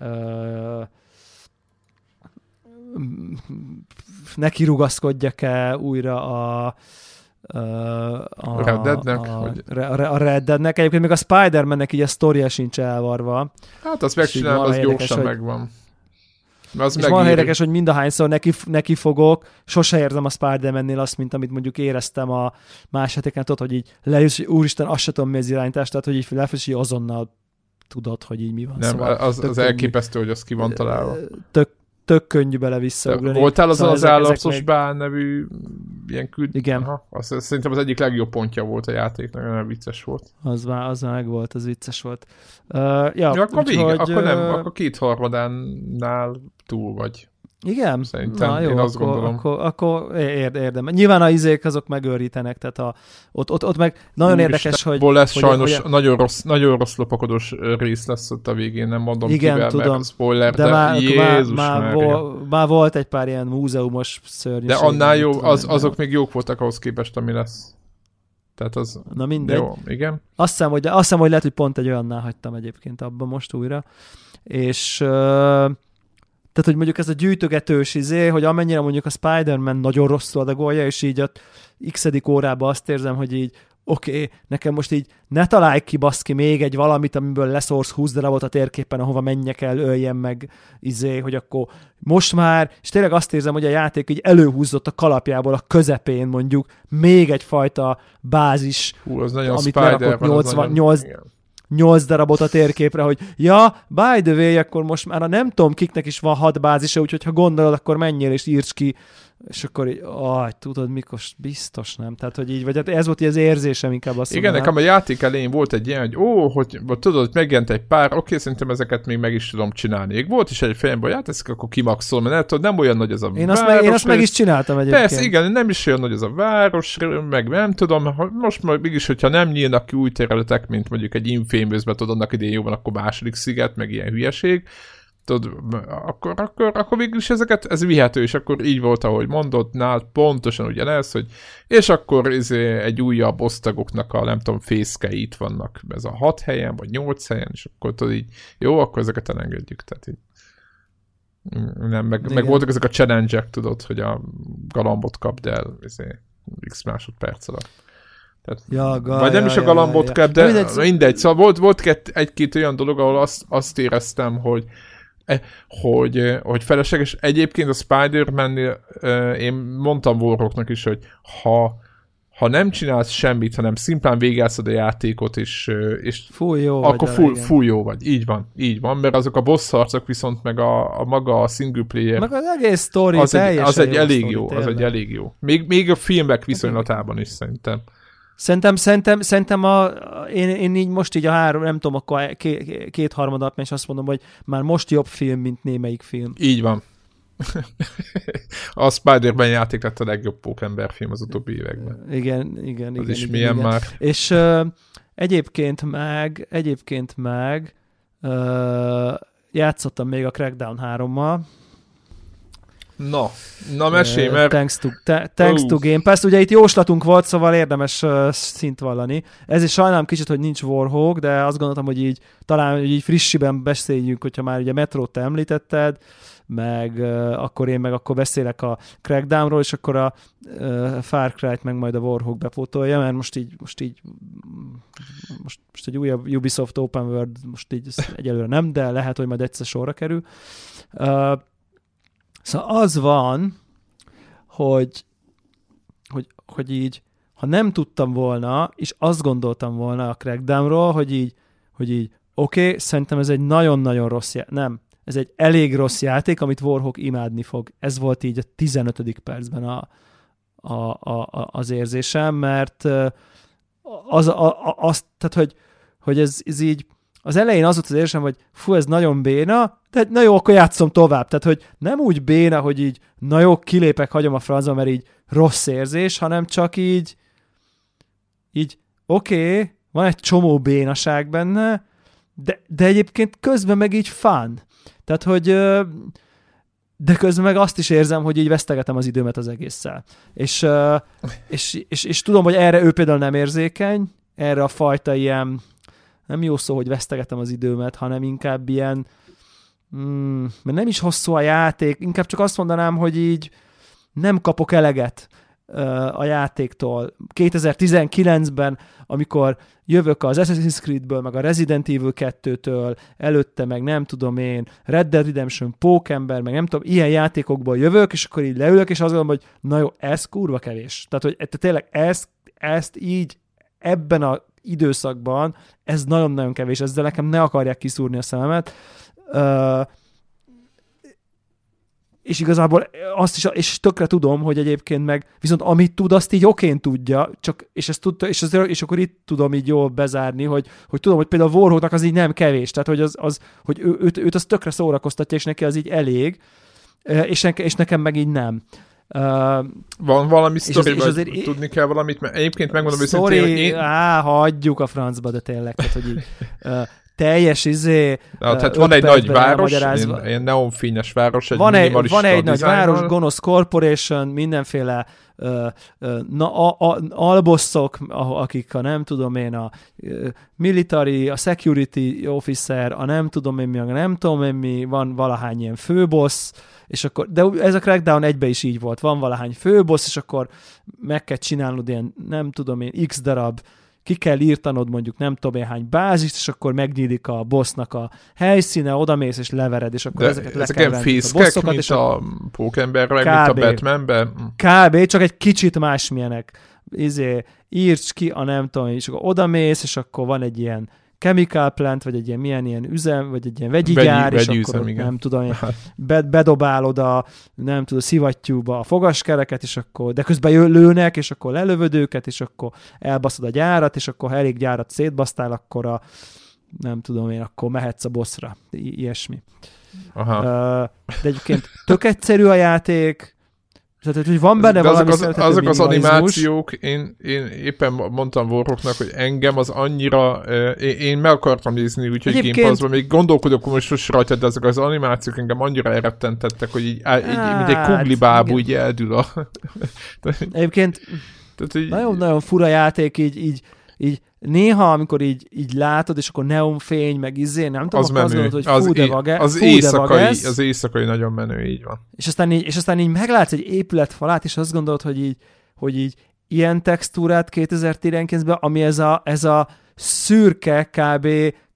neki rugaszkodjak-e újra a, a, Red Deadnek? A, hogy... a, a Red Deadnek. Egyébként még a Spider-Man-nek így a sztoria sincs elvarva. Hát azt megcsinálom, az gyorsan hogy... megvan. Az és van érdekes, hogy mindahányszor neki, neki fogok, sose érzem a spider azt, mint amit mondjuk éreztem a más hetéken, tudod, hogy így lejössz, hogy úristen, azt sem tudom, mi az irányítás, tehát hogy így lefelé, azonnal tudod, hogy így mi van. Nem, szóval az, az elképesztő, hogy az ki van találva. Tök, tök könnyű bele visszaugrani. Voltál azon szóval az állapszos még... bál nevű ilyen küld... Igen. Aha, azt, szerintem az egyik legjobb pontja volt a játéknak, nagyon vicces volt. Az már, az már meg volt, az vicces volt. Uh, ja, ja, akkor vége, hogy, akkor nem, akkor két harmadánál túl vagy. Igen? Szerintem, Na, jó, én azt akkor, gondolom. Akkor, akkor érdemes. Nyilván a izék azok megőrítenek, tehát a, ott, ott, ott meg nagyon Úr érdekes, hogy... lesz hogy, sajnos hogy, nagyon, rossz, nagyon rossz lopakodós rész lesz ott a végén, nem mondom igen, kivel, tudom, mert spoiler, de, de már, Jézus már, már, vol, már, volt egy pár ilyen múzeumos szörnyűség. De annál jó, az, azok még jók voltak ahhoz képest, ami lesz. Tehát az... Na mindegy. Jó, igen. Azt hiszem, hogy, azt hiszem, hogy lehet, hogy pont egy olyannál hagytam egyébként abban most újra. És... Uh, tehát, hogy mondjuk ez a gyűjtögetős izé, hogy amennyire mondjuk a Spider-Man nagyon rosszul adagolja, és így a x órában azt érzem, hogy így oké, okay, nekem most így ne találj ki baszki még egy valamit, amiből leszorsz 20 darabot a térképen, ahova menjek el, öljem meg, izé, hogy akkor most már, és tényleg azt érzem, hogy a játék így előhúzott a kalapjából a közepén mondjuk még egyfajta bázis, Hú, az nagyon amit lerakott 88, nyolc darabot a térképre, hogy ja, by the way, akkor most már a nem tudom kiknek is van hat bázisa, úgyhogy ha gondolod, akkor menjél és írts ki és akkor így, aj, tudod, mikor biztos nem. Tehát, hogy így, vagy hát ez volt így az érzésem inkább azt Igen, nekem a játék elején volt egy ilyen, hogy ó, hogy vagy tudod, hogy megjelent egy pár, oké, szerintem ezeket még meg is tudom csinálni. Még volt is egy fejemben, hogy hát ezt akkor kimaxolom, mert tudod, nem olyan nagy ez a Én azt, meg, én város, azt meg is csináltam egyébként. Persze, igen, nem is olyan nagy ez a város, meg nem tudom, most már mégis, hogyha nem nyílnak ki új területek, mint mondjuk egy Infamous-be, tudod, annak idején jó van, akkor második sziget, meg ilyen hülyeség, tudod, akkor, akkor, akkor végül is ezeket, ez vihető, és akkor így volt, ahogy mondott, nál pontosan ugyanez, hogy és akkor izé egy újabb osztagoknak a, nem tudom, fészkei itt vannak, ez a hat helyen, vagy nyolc helyen, és akkor tudod így, jó, akkor ezeket elengedjük, tehát így. Mm, Nem, meg, meg Igen. voltak ezek a challenge tudod, hogy a galambot kapd el izé, x másodperc alatt. Tehát, Ja, ga, vagy nem ja, is a ja, galambot ja, kap, ja. de Mindegy, mindegy, mindegy. Szóval volt, volt két, egy-két olyan dolog, ahol azt, azt éreztem, hogy hogy, eh, hogy felesleges. Egyébként a Spider-Man-nél eh, én mondtam Warhawknak is, hogy ha, ha nem csinálsz semmit, hanem szimplán végálszod a játékot, és, eh, és Fú, jó akkor vagy, full, full jó vagy. Így van, így van, mert azok a boss harcok viszont meg a, a maga a single player Meg az egész sztori az egy, az egy elég sztori, jó, az tényleg. egy elég jó. Még, még a filmek viszonylatában is szerintem. Szerintem, szerintem, szerintem a, én, én így most így a három, nem tudom, akkor két, kétharmadat, és azt mondom, hogy már most jobb film, mint némelyik film. Így van. [LAUGHS] a Spider-Man játék lett a legjobb pókember film az utóbbi években. Igen, igen, Az igen. is igen, milyen igen. már. És ö, egyébként meg, egyébként meg ö, játszottam még a Crackdown 3-mal. Na, na mesélj, mert Thanks to, te, thanks to Game Pass. Ugye itt jóslatunk volt, szóval érdemes uh, szint vallani. Ez is sajnálom kicsit, hogy nincs Warhawk, de azt gondoltam, hogy így talán hogy így frissiben beszéljünk, hogyha már ugye Metrót te említetted, meg uh, akkor én meg akkor beszélek a Crackdownról, és akkor a uh, Far Cry-t meg majd a Warhawk bepótolja, mert most így, most így most, most egy újabb Ubisoft Open World, most így egyelőre nem, de lehet, hogy majd egyszer sorra kerül. Uh, szóval az van, hogy, hogy, hogy így, ha nem tudtam volna, és azt gondoltam volna a Crackdownról, hogy így, hogy így oké, okay, szerintem ez egy nagyon-nagyon rossz játék. Nem, ez egy elég rossz játék, amit Warhawk imádni fog. Ez volt így a 15. percben a, a, a, a, az érzésem, mert az, a, a, az tehát, hogy, hogy ez, ez így, az elején az volt az érzésem, hogy fú, ez nagyon béna, de na jó, akkor játszom tovább. Tehát, hogy nem úgy béna, hogy így, na jó, kilépek, hagyom a francba, mert így rossz érzés, hanem csak így, így, oké, okay, van egy csomó bénaság benne, de, de egyébként közben meg így fun. Tehát, hogy de közben meg azt is érzem, hogy így vesztegetem az időmet az egésszel. És, és, és, és tudom, hogy erre ő például nem érzékeny, erre a fajta ilyen, nem jó szó, hogy vesztegetem az időmet, hanem inkább ilyen, mm, mert nem is hosszú a játék, inkább csak azt mondanám, hogy így nem kapok eleget a játéktól. 2019-ben, amikor jövök az Assassin's Creed-ből, meg a Resident Evil 2-től, előtte meg nem tudom én, Red Dead Redemption, Pókember, meg nem tudom, ilyen játékokból jövök, és akkor így leülök, és azt gondolom, hogy na jó, ez kurva kevés. Tehát, hogy te tényleg ezt, ezt így ebben a időszakban, ez nagyon-nagyon kevés, ezzel nekem ne akarják kiszúrni a szememet. És igazából azt is, és tökre tudom, hogy egyébként meg, viszont amit tud, azt így okén tudja, csak, és ezt tudta, és, azért, és akkor itt tudom így jól bezárni, hogy, hogy tudom, hogy például Warhawknak az így nem kevés, tehát hogy, az, az, hogy ő, őt, őt az tökre szórakoztatja, és neki az így elég, és, neke, és nekem meg így nem. Uh, van valami és sztori, az- és azért- tudni kell valamit, mert egyébként megmondom Sorry, őszintén, hogy én... á, hagyjuk a francba, de tényleg, tehát, hogy így, uh, teljes izé, Na, tehát van egy nagy város, ilyen, ilyen neonfényes város, egy van egy, van egy nagy város, Gonosz Corporation, mindenféle na, a, a, albosszok, akik a nem tudom én, a military, a security officer, a nem tudom én mi, a nem tudom én mi, van valahány ilyen főbossz, és akkor, de ez a Crackdown egybe is így volt, van valahány főbossz, és akkor meg kell csinálnod ilyen, nem tudom én, x darab ki kell írtanod mondjuk nem tudom én hány bázist, és akkor megnyílik a bossnak a helyszíne, odamész és levered, és akkor De ezeket le kell venni a bosszokat. mint és a, a Pókemberben, mint a Batmanben? Kb. csak egy kicsit másmilyenek. Izé, írts ki a nem tudom, és akkor odamész, és akkor van egy ilyen chemical plant, vagy egy ilyen milyen ilyen üzem, vagy egy ilyen vegyi Vegy, gyár, és üzem, akkor igen. nem tudom, be, bedobálod a, nem tudom, szivattyúba a fogaskereket, és akkor, de közben lőnek, és akkor lelövöd őket, és akkor elbaszod a gyárat, és akkor ha elég gyárat szétbasztál, akkor a, nem tudom én, akkor mehetsz a bosszra. I- ilyesmi. Aha. De egyébként tök egyszerű a játék, tehát, hogy van benne De valami azok az, azok az animációk, én, én éppen mondtam Voroknak, hogy engem az annyira, én, én meg akartam nézni, úgyhogy Egyébként... Game Pass-ban még gondolkodok most rajta, de azok az animációk engem annyira elrettentettek, hogy így, így, mint egy hát, kugli bábú, így eldül a... Egyébként nagyon-nagyon fura játék, így, így, így néha, amikor így, így látod, és akkor neonfény, meg izé, nem tudom, az menő. azt gondolod, hogy az fú, de vage, az, fú, éjszakai, de az éjszakai nagyon menő, így van. És aztán így, és aztán így meglátsz egy épület falát, és azt gondolod, hogy így, hogy így ilyen textúrát 2019-ben, ami ez a, ez a szürke kb.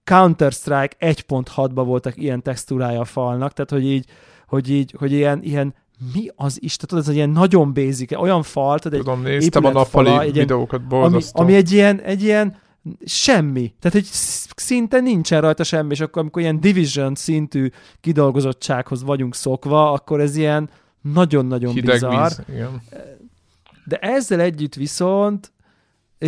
Counter-Strike 1.6-ba voltak ilyen textúrája a falnak, tehát hogy így, hogy így, hogy ilyen, ilyen mi az is, tudod, ez egy ilyen nagyon basic, olyan fal, egy Tudom, néztem a nappali fala, egy videókat, ami, ami egy ilyen, egy ilyen semmi. Tehát, hogy szinte nincsen rajta semmi, és akkor amikor ilyen division szintű kidolgozottsághoz vagyunk szokva, akkor ez ilyen nagyon-nagyon Hideg bizarr. Víz, igen. De ezzel együtt viszont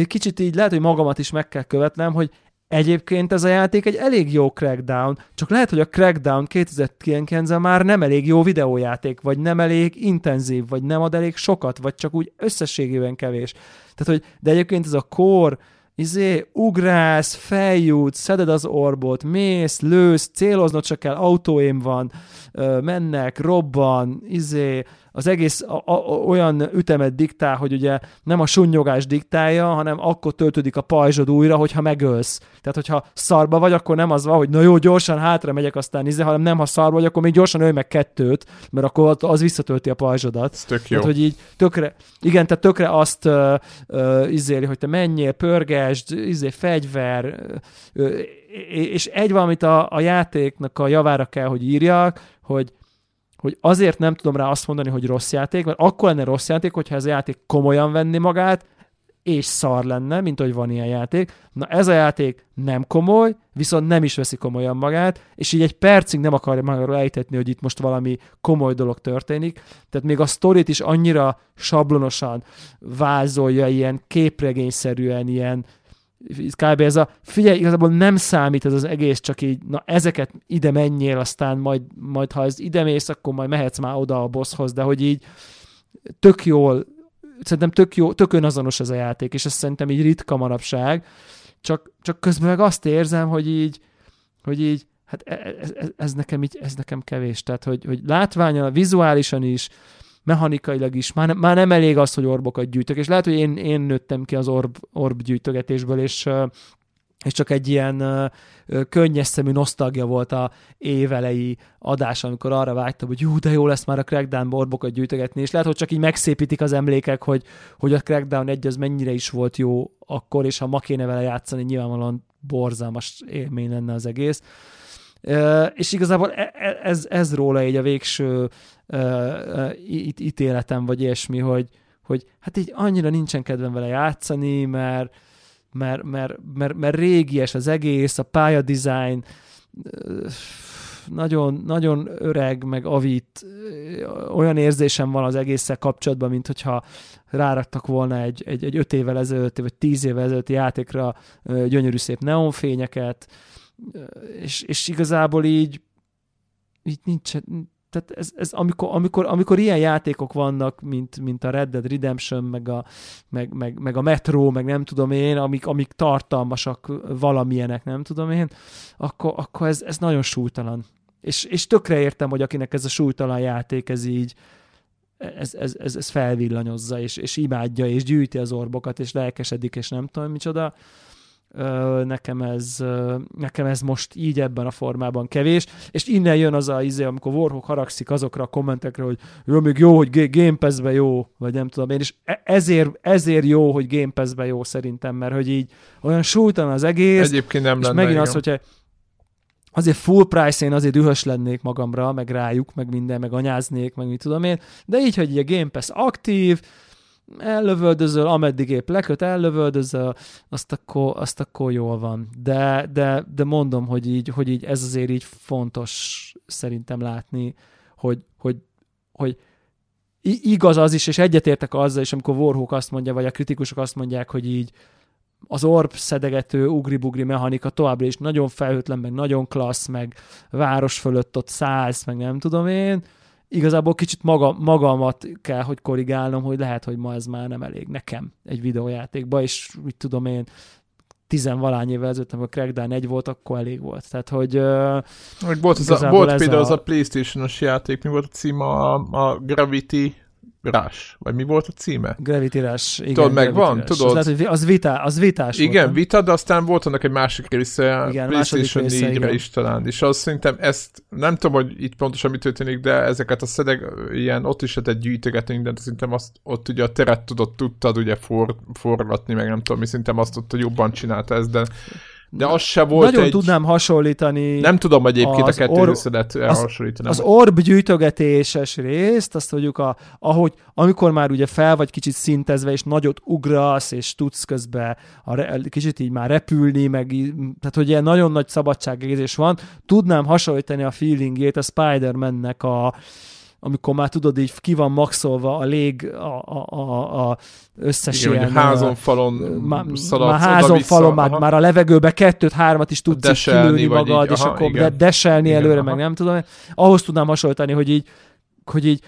kicsit így lehet, hogy magamat is meg kell követnem, hogy Egyébként ez a játék egy elég jó Crackdown, csak lehet, hogy a Crackdown 2009 már nem elég jó videójáték, vagy nem elég intenzív, vagy nem ad elég sokat, vagy csak úgy összességében kevés. Tehát, hogy, de egyébként ez a core, izé, ugrász, feljutsz, szeded az orbot, mész, lősz, céloznod csak kell, autóém van, mennek, robban, izé, az egész a, a, olyan ütemet diktál, hogy ugye nem a sunnyogás diktálja, hanem akkor töltődik a pajzsod újra, hogyha megölsz. Tehát, hogyha szarba vagy, akkor nem az van, hogy na jó, gyorsan hátra megyek, aztán izé, hanem nem, ha szarba vagy, akkor még gyorsan ölj meg kettőt, mert akkor az visszatölti a pajzsodat. Ez tök jó. Tehát, hogy így tökre, igen, tehát tökre azt uh, uh, izéli, hogy te menjél, pörgesd, izé, fegyver, uh, és egy valamit a, a játéknak a javára kell, hogy írjak, hogy hogy azért nem tudom rá azt mondani, hogy rossz játék, mert akkor lenne rossz játék, hogyha ez a játék komolyan venni magát, és szar lenne, mint hogy van ilyen játék. Na ez a játék nem komoly, viszont nem is veszi komolyan magát, és így egy percig nem akarja magáról ejtetni, hogy itt most valami komoly dolog történik. Tehát még a sztorit is annyira sablonosan vázolja, ilyen képregényszerűen, ilyen kb. ez a, figyelj, igazából nem számít ez az egész, csak így, na ezeket ide menjél, aztán majd, majd ha ez ide mész, akkor majd mehetsz már oda a bosshoz, de hogy így tök jól, szerintem tök jó, tök önazonos ez a játék, és ez szerintem így ritka manapság, csak, csak közben meg azt érzem, hogy így, hogy így, hát ez, ez, e, ez nekem így, ez nekem kevés, tehát hogy, hogy látványan, vizuálisan is, mechanikailag is, már, már nem elég az, hogy orbokat gyűjtök, és lehet, hogy én, én nőttem ki az orb, orb gyűjtögetésből, és és csak egy ilyen könnyes szemű nosztalgia volt a évelei adás, amikor arra vágytam, hogy jó, de jó lesz már a Crackdown orbokat gyűjtögetni, és lehet, hogy csak így megszépítik az emlékek, hogy, hogy a Crackdown egy az mennyire is volt jó akkor, és ha ma kéne vele játszani, nyilvánvalóan borzalmas élmény lenne az egész. És igazából e, e, ez, ez róla egy a végső ítéletem, vagy ilyesmi, hogy, hogy hát így annyira nincsen kedvem vele játszani, mert, mert, mert, mert, mert régies az egész, a pályadizájn nagyon, nagyon öreg, meg avít, olyan érzésem van az egésszel kapcsolatban, mint hogyha ráraktak volna egy, egy, egy öt évvel ezelőtti, vagy tíz évvel ezelőtti játékra gyönyörű szép neonfényeket, és, és igazából így, így nincs, tehát ez, ez amikor, amikor, amikor, ilyen játékok vannak, mint, mint a Red Dead Redemption, meg a, meg, meg, meg a Metro, meg nem tudom én, amik, amik tartalmasak valamilyenek, nem tudom én, akkor, akkor ez, ez nagyon súlytalan. És, és tökre értem, hogy akinek ez a súlytalan játék, ez így, ez, ez, ez, ez felvillanyozza, és, és imádja, és gyűjti az orbokat, és lelkesedik, és nem tudom micsoda. Nekem ez, nekem ez most így ebben a formában kevés, és innen jön az a izé, amikor Warhawk haragszik azokra a kommentekre, hogy jó, még jó, hogy Game Pass-be jó, vagy nem tudom én, és e, ezért, ezért jó, hogy Game Pass-be jó szerintem, mert hogy így olyan súlytalan az egész, Egyébként nem és lenne, megint igen. az, hogyha azért full price én azért dühös lennék magamra, meg rájuk, meg minden, meg anyáznék, meg mit tudom én, de így, hogy a Game Pass aktív, ellövöldözöl, ameddig épp leköt, ellövöldözöl, azt akkor, azt akkor jól van. De, de, de mondom, hogy így, hogy így ez azért így fontos szerintem látni, hogy, hogy, hogy igaz az is, és egyetértek azzal is, amikor Warhawk azt mondja, vagy a kritikusok azt mondják, hogy így az orb szedegető ugri-bugri mechanika továbbra is nagyon felhőtlen, meg nagyon klassz, meg város fölött ott száz, meg nem tudom én. Igazából kicsit maga, magamat kell, hogy korrigálnom, hogy lehet, hogy ma ez már nem elég nekem egy videójátékba, és mit tudom én, tizenvalány évvel ezelőtt, amikor Crackdown egy volt, akkor elég volt. Tehát, hogy Meg volt, az a, volt például a... az a Playstation-os játék, mi volt a címe? A, a Gravity Rush, vagy mi volt a címe? Gravity Rush, igen. Tudod, megvan, tudod? Az, lehet, hogy az, vita, az vitás Igen, volt, vita, de aztán volt annak egy másik része, igen, PlayStation része, 4-re is talán, és azt szerintem ezt, nem tudom, hogy itt pontosan mi történik, de ezeket a szedeg, ilyen, ott is lehetett gyűjtögetni mindent, szerintem azt, ott ugye a teret tudod, tudtad ugye for, forgatni, meg nem tudom, mi szerintem azt ott jobban csinálta ez, de de az se volt Nagyon egy... tudnám hasonlítani. Nem tudom egyébként a kettő or... összedet elhasonlítani. Az orb gyűjtögetéses részt, azt mondjuk, a, ahogy, amikor már ugye fel vagy kicsit szintezve, és nagyot ugrasz, és tudsz közben a re, kicsit így már repülni, meg tehát hogy ilyen nagyon nagy szabadságérzés van, tudnám hasonlítani a feelingjét a Spider-Man-nek a, amikor már tudod, így ki van maxolva a lég, a, a, a, a összes Igen, ilyen... házon, falon má, már házon, falon, már, már a levegőbe kettőt, hármat is tudsz kilőni magad, így, és aha, akkor igen. deselni igen, előre, aha. meg nem tudom. Ahhoz tudnám hasonlítani, hogy így, hogy így,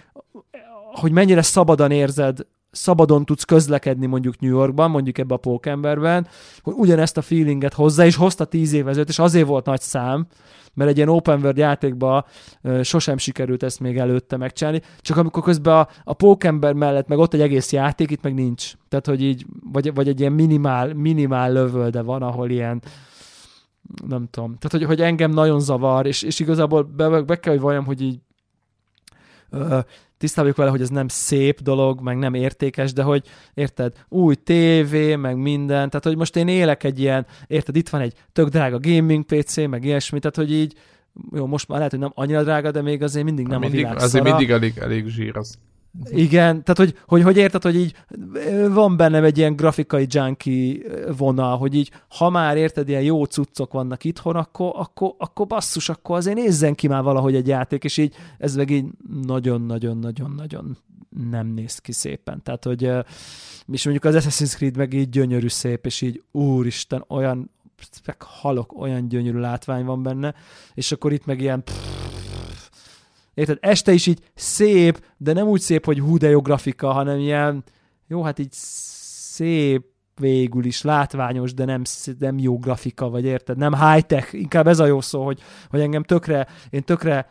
hogy mennyire szabadan érzed szabadon tudsz közlekedni mondjuk New Yorkban, mondjuk ebbe a pókemberben, hogy ugyanezt a feelinget hozzá, és hozta tíz évezőt, és azért volt nagy szám, mert egy ilyen open world játékba sosem sikerült ezt még előtte megcsinálni, csak amikor közben a, a pókember mellett meg ott egy egész játék, itt meg nincs. Tehát, hogy így, vagy, vagy egy ilyen minimál, minimál lövölde van, ahol ilyen nem tudom. Tehát, hogy, hogy engem nagyon zavar, és, és igazából be, be kell, hogy valljam, hogy így tisztában vele, hogy ez nem szép dolog, meg nem értékes, de hogy érted, új tévé, meg minden, tehát hogy most én élek egy ilyen, érted, itt van egy tök drága gaming PC, meg ilyesmi, tehát hogy így, jó, most már lehet, hogy nem annyira drága, de még azért mindig nem mindig, a világ Azért szara. mindig elég, elég zsír az. Igen, tehát hogy, hogy, hogy érted, hogy így van bennem egy ilyen grafikai junkie vonal, hogy így, ha már érted, ilyen jó cuccok vannak itthon, akkor, akkor, akkor basszus, akkor azért nézzen ki már valahogy egy játék, és így ez meg így nagyon-nagyon-nagyon-nagyon nem néz ki szépen. Tehát, hogy és mondjuk az Assassin's Creed meg így gyönyörű szép, és így úristen, olyan meg halok, olyan gyönyörű látvány van benne, és akkor itt meg ilyen pff, Érted? Este is így szép, de nem úgy szép, hogy hú, de jó grafika, hanem ilyen, jó, hát így szép végül is látványos, de nem, nem jó grafika, vagy érted? Nem high-tech, inkább ez a jó szó, hogy, hogy engem tökre, én tökre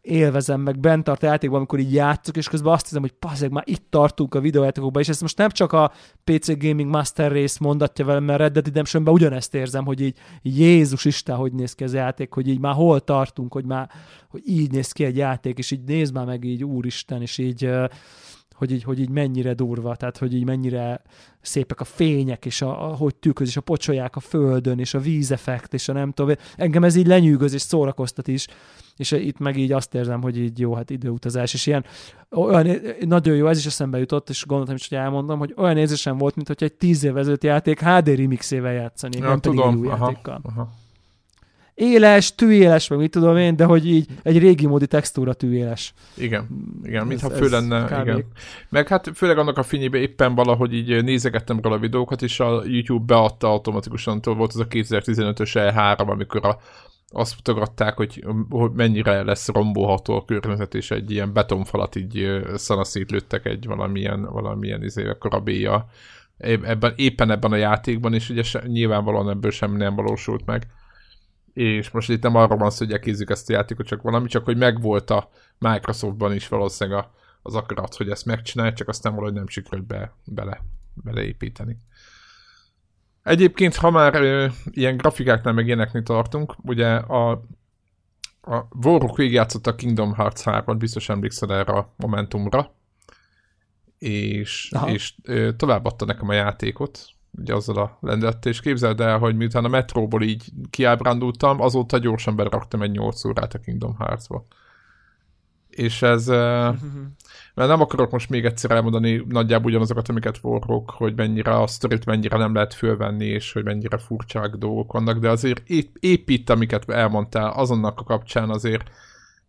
élvezem, meg bent tart a játékban, amikor így játszok, és közben azt hiszem, hogy passzeg, már itt tartunk a videójátékokban, és ezt most nem csak a PC Gaming Master rész mondatja velem, mert Red Dead redemption ugyanezt érzem, hogy így Jézus Isten, hogy néz ki ez a játék, hogy így már hol tartunk, hogy már hogy így néz ki egy játék, és így nézd már meg így Úristen, és így uh, hogy így, hogy így mennyire durva, tehát hogy így mennyire szépek a fények, és a, a, hogy tükröz, és a pocsolyák a földön, és a vízeffekt, és a nem tudom, engem ez így lenyűgöz, és szórakoztat is, és itt meg így azt érzem, hogy így jó, hát időutazás, és ilyen olyan, nagyon jó, ez is eszembe jutott, és gondoltam is, hogy elmondom, hogy olyan érzésem volt, mint hogy egy tíz év ezelőtt játék HD remixével játszani, ja, nem tudom, pedig új aha, játékkal. Aha éles, tűéles, meg mit tudom én, de hogy így egy régi módi textúra tűéles. Igen, igen, mintha fő lenne, kb. igen. Meg hát főleg annak a fényében éppen valahogy így nézegettem róla a videókat, és a YouTube beadta automatikusan, volt az a 2015-ös E3, amikor a azt mutogatták, hogy, hogy mennyire lesz rombolható a környezet, és egy ilyen betonfalat így szanaszét lőttek egy valamilyen, valamilyen izé, korabéja ebben, éppen ebben a játékban, és ugye se, nyilvánvalóan ebből sem nem valósult meg. És most itt nem arról van szó, hogy elkézzük ezt a játékot, csak valami, csak hogy megvolt a Microsoftban is valószínűleg a, az akarat, hogy ezt megcsinálja, csak aztán valahogy nem sikerült be, bele, beleépíteni. Egyébként, ha már ö, ilyen grafikáknál meg ilyeneknél tartunk, ugye a, a Warrock végigjátszott a Kingdom Hearts 3-at, biztos emlékszel erre a Momentumra, és, és ö, továbbadta nekem a játékot, ugye azzal a lendettel, és képzeld el, hogy miután a metróból így kiábrándultam, azóta gyorsan beraktam egy 8 órát a Kingdom Hearts-ba. És ez, [LAUGHS] mert nem akarok most még egyszer elmondani nagyjából ugyanazokat, amiket forrok, hogy mennyire a sztorit mennyire nem lehet fölvenni, és hogy mennyire furcsák dolgok vannak, de azért itt, amiket elmondtál, azonnak a kapcsán azért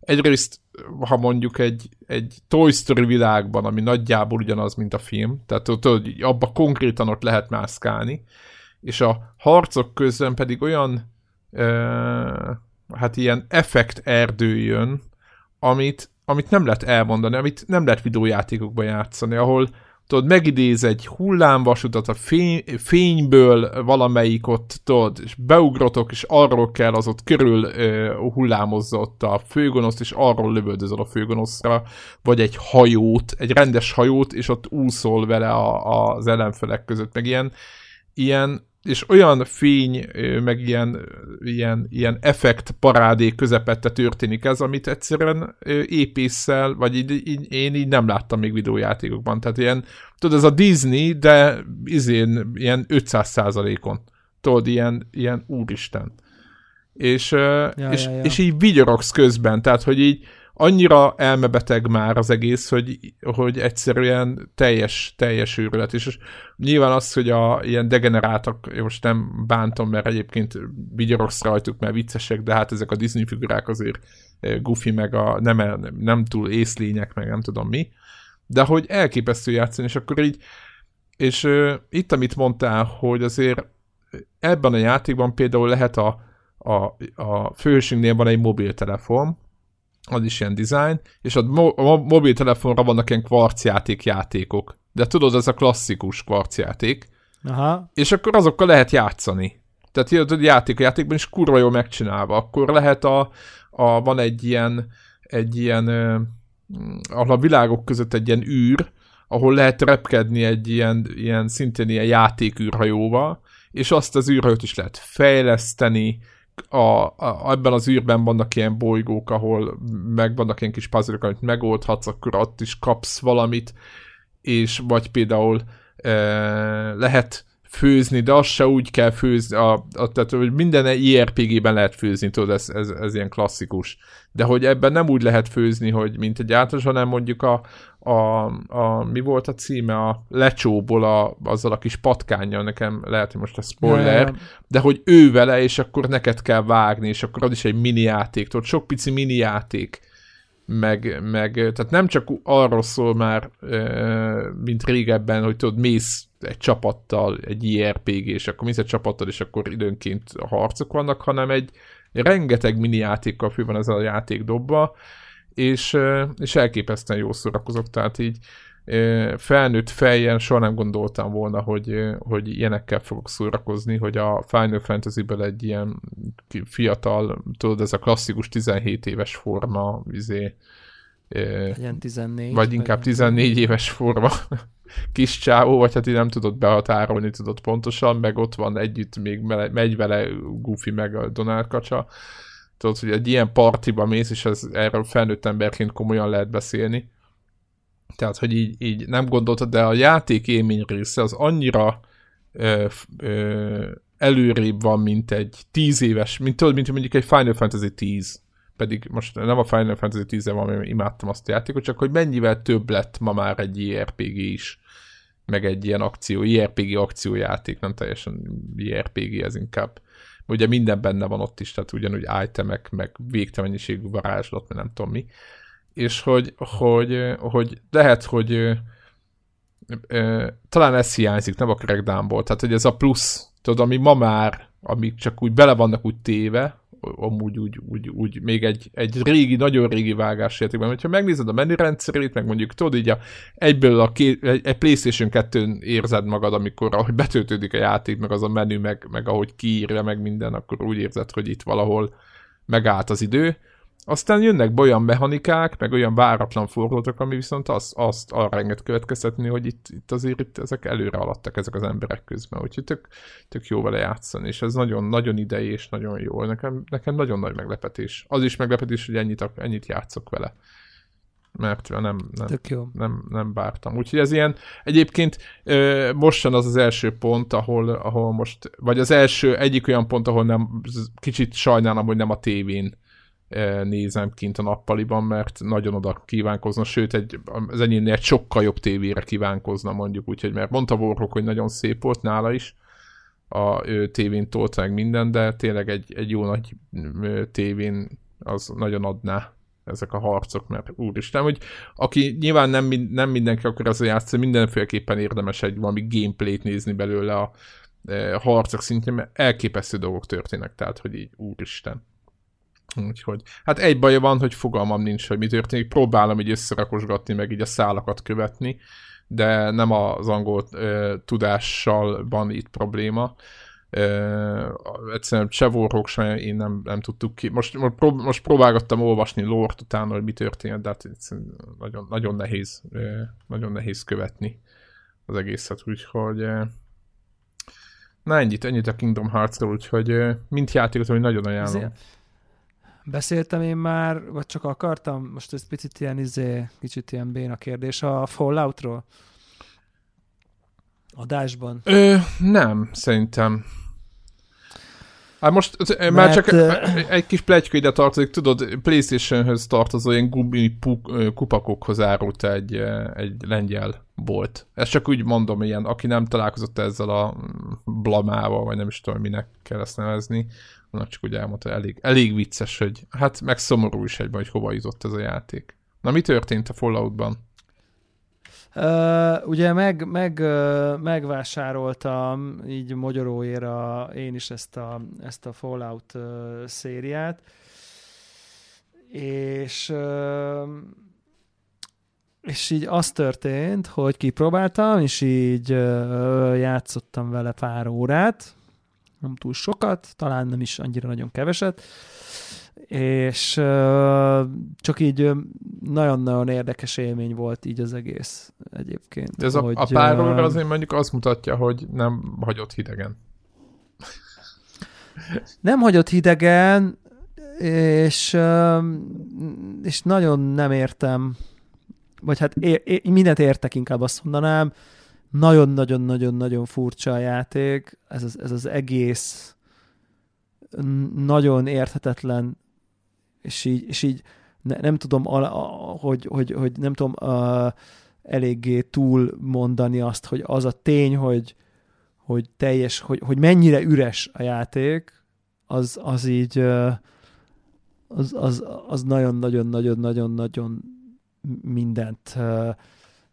egyrészt, ha mondjuk egy, egy Toy Story világban, ami nagyjából ugyanaz, mint a film, tehát tudod, abba konkrétan ott lehet mászkálni, és a harcok közben pedig olyan uh, hát ilyen effekt erdő jön, amit amit nem lehet elmondani, amit nem lehet videójátékokban játszani, ahol tudod, megidéz egy hullámvasutat a fény, fényből valamelyik ott, tudod, és beugrotok, és arról kell az ott körül uh, hullámozza ott a főgonoszt, és arról lövöldözöl a főgonoszra, vagy egy hajót, egy rendes hajót, és ott úszol vele a, a, az ellenfelek között, meg ilyen, ilyen és olyan fény, meg ilyen, ilyen, ilyen effekt parádé közepette történik ez, amit egyszerűen épésszel, vagy így, így, én így nem láttam még videójátékokban. Tehát ilyen, tudod, ez a Disney, de izén ilyen 500 on Tudod, ilyen, ilyen úristen. És, ja, és, ja, ja. és így vigyorogsz közben, tehát, hogy így annyira elmebeteg már az egész, hogy, hogy egyszerűen teljes, teljes őrület. És nyilván az, hogy a ilyen degenerátok, én most nem bántom, mert egyébként vigyorogsz rajtuk, mert viccesek, de hát ezek a Disney figurák azért eh, Goofy, meg a nem, nem túl észlények, meg nem tudom mi, de hogy elképesztő játszani, és akkor így, és uh, itt, amit mondtál, hogy azért ebben a játékban például lehet a, a, a főhősünknél van egy mobiltelefon, az is ilyen design, és a, mo- a mobiltelefonra vannak ilyen kvarcjáték játékok. De tudod, ez a klasszikus kvarcjáték. Aha. És akkor azokkal lehet játszani. Tehát tudod, játék a játékban is kurva jól megcsinálva. Akkor lehet a, a van egy ilyen, egy ilyen, ahol a világok között egy ilyen űr, ahol lehet repkedni egy ilyen, ilyen szintén ilyen játékűrhajóval, és azt az űrhajót is lehet fejleszteni, a, a, ebben az űrben vannak ilyen bolygók, ahol meg vannak ilyen kis puzzle amit megoldhatsz, akkor ott is kapsz valamit, és vagy például e, lehet főzni, de azt se úgy kell főzni, a, a, tehát hogy minden IRPG-ben lehet főzni, tudod, ez, ez, ez ilyen klasszikus. De hogy ebben nem úgy lehet főzni, hogy mint egy általános, hanem mondjuk a, a, a, mi volt a címe, a lecsóból a, azzal a kis patkányjal, nekem lehet, hogy most a spoiler, yeah. de hogy ő vele, és akkor neked kell vágni, és akkor az is egy mini játék, tudod, sok pici mini játék, meg, meg tehát nem csak arról szól már, mint régebben, hogy tudod, mész egy csapattal, egy IRPG, és akkor mész egy csapattal, és akkor időnként harcok vannak, hanem egy rengeteg mini játékkal fő van ez a játék dobba, és, és elképesztően jó szórakozok, tehát így felnőtt fejjel soha nem gondoltam volna, hogy, hogy ilyenekkel fogok szórakozni, hogy a Final Fantasy-ből egy ilyen fiatal, tudod, ez a klasszikus 17 éves forma, izé, Ilyen 14. Vagy inkább 14 éves forma kis csávó, vagy hát így nem tudod behatárolni, tudod pontosan, meg ott van együtt még megy vele Goofy meg a Donald kacsa. Tudod, hogy egy ilyen partiba mész, és ez, erről felnőtt emberként komolyan lehet beszélni. Tehát, hogy így, így nem gondoltad, de a játék élmény része az annyira ö, ö, előrébb van, mint egy tíz éves, mint tudod, mint mondjuk egy Final Fantasy 10 pedig most nem a Final Fantasy 10 van, mert imádtam azt a játékot, csak hogy mennyivel több lett ma már egy IRPG is, meg egy ilyen akció, IRPG akciójáték, nem teljesen IRPG, ez inkább ugye minden benne van ott is, tehát ugyanúgy itemek, meg végtelenségű varázslat, meg nem tudom mi. És hogy, hogy, hogy lehet, hogy ö, ö, talán ez hiányzik, nem a crackdownból, tehát hogy ez a plusz, tudod, ami ma már, amik csak úgy bele vannak úgy téve, amúgy úgy, úgy, úgy még egy, egy régi, nagyon régi vágásjátékban. Hogyha megnézed a menürendszerét, meg mondjuk tudod így a, egyből a két, egy, egy PlayStation 2-n érzed magad, amikor ahogy betöltődik a játék, meg az a menü, meg, meg ahogy kiírja, meg minden, akkor úgy érzed, hogy itt valahol megállt az idő aztán jönnek olyan mechanikák, meg olyan váratlan fordulatok, ami viszont azt, azt arra enged következtetni, hogy itt, itt azért itt ezek előre alattak ezek az emberek közben, úgyhogy tök, tök jó vele játszani, és ez nagyon, nagyon idei és nagyon jó. Nekem, nekem nagyon nagy meglepetés. Az is meglepetés, hogy ennyit, ennyit játszok vele mert nem, nem, Tök jó. nem, nem bártam. Úgyhogy ez ilyen, egyébként most jön az az első pont, ahol, ahol most, vagy az első, egyik olyan pont, ahol nem, kicsit sajnálom, hogy nem a tévén nézem kint a nappaliban, mert nagyon oda kívánkozna, sőt egy, az enyémnél egy sokkal jobb tévére kívánkozna mondjuk, úgyhogy mert mondta Warhawk, hogy nagyon szép volt nála is, a ő tévén tolt minden, de tényleg egy, egy jó nagy tévén az nagyon adná ezek a harcok, mert úristen, hogy aki nyilván nem, nem mindenki akar ezzel játszani, mindenféleképpen érdemes egy valami gameplayt nézni belőle a, a harcok szintjén, mert elképesztő dolgok történnek, tehát hogy így úristen. Úgyhogy, hát egy baja van, hogy fogalmam nincs, hogy mi történik. Próbálom így összerakosgatni, meg így a szálakat követni, de nem az angol ö, tudással van itt probléma. Ö, egyszerűen Csevorhók sem, én nem, nem tudtuk ki. Most, most próbálgattam olvasni lort utána, hogy mi történt, de hát nagyon, nagyon nehéz, ö, nagyon nehéz követni az egészet, úgyhogy na ennyit, ennyit a Kingdom Hearts-ról, úgyhogy mint játékot, hogy nagyon ajánlom. Ezért Beszéltem én már, vagy csak akartam? Most ez picit ilyen, izé, kicsit ilyen béna kérdés a Falloutról? Adásban? Ö, nem, szerintem. Hát most Mert, már csak egy kis pletyka ide tartozik, tudod, Playstation-höz tartozó ilyen gumi kupakokhoz árult egy, egy lengyel volt. Ezt csak úgy mondom, ilyen, aki nem találkozott ezzel a blamával, vagy nem is tudom, minek kell ezt nevezni, annak csak úgy elmondta, elég, elég vicces, hogy hát meg szomorú is egyben, hogy hova jutott ez a játék. Na mi történt a Falloutban? Uh, ugye meg, meg, uh, megvásároltam így magyaróéra én is ezt a, ezt a Fallout uh, szériát, és uh, és így az történt, hogy kipróbáltam, és így uh, játszottam vele pár órát, nem túl sokat, talán nem is annyira nagyon keveset, és csak így nagyon-nagyon érdekes élmény volt így az egész egyébként. De ez hogy, a, a pár óra azért mondjuk azt mutatja, hogy nem hagyott hidegen. Nem hagyott hidegen, és, és nagyon nem értem, vagy hát é, é, mindent értek, inkább azt mondanám, nagyon-nagyon-nagyon-nagyon furcsa a játék, ez az, ez az egész nagyon érthetetlen, és így, és így ne, nem tudom, a, hogy, hogy, hogy nem tudom a, eléggé túl mondani azt, hogy az a tény, hogy, hogy teljes, hogy, hogy mennyire üres a játék, az, az így az, az, az nagyon-nagyon-nagyon-nagyon-nagyon mindent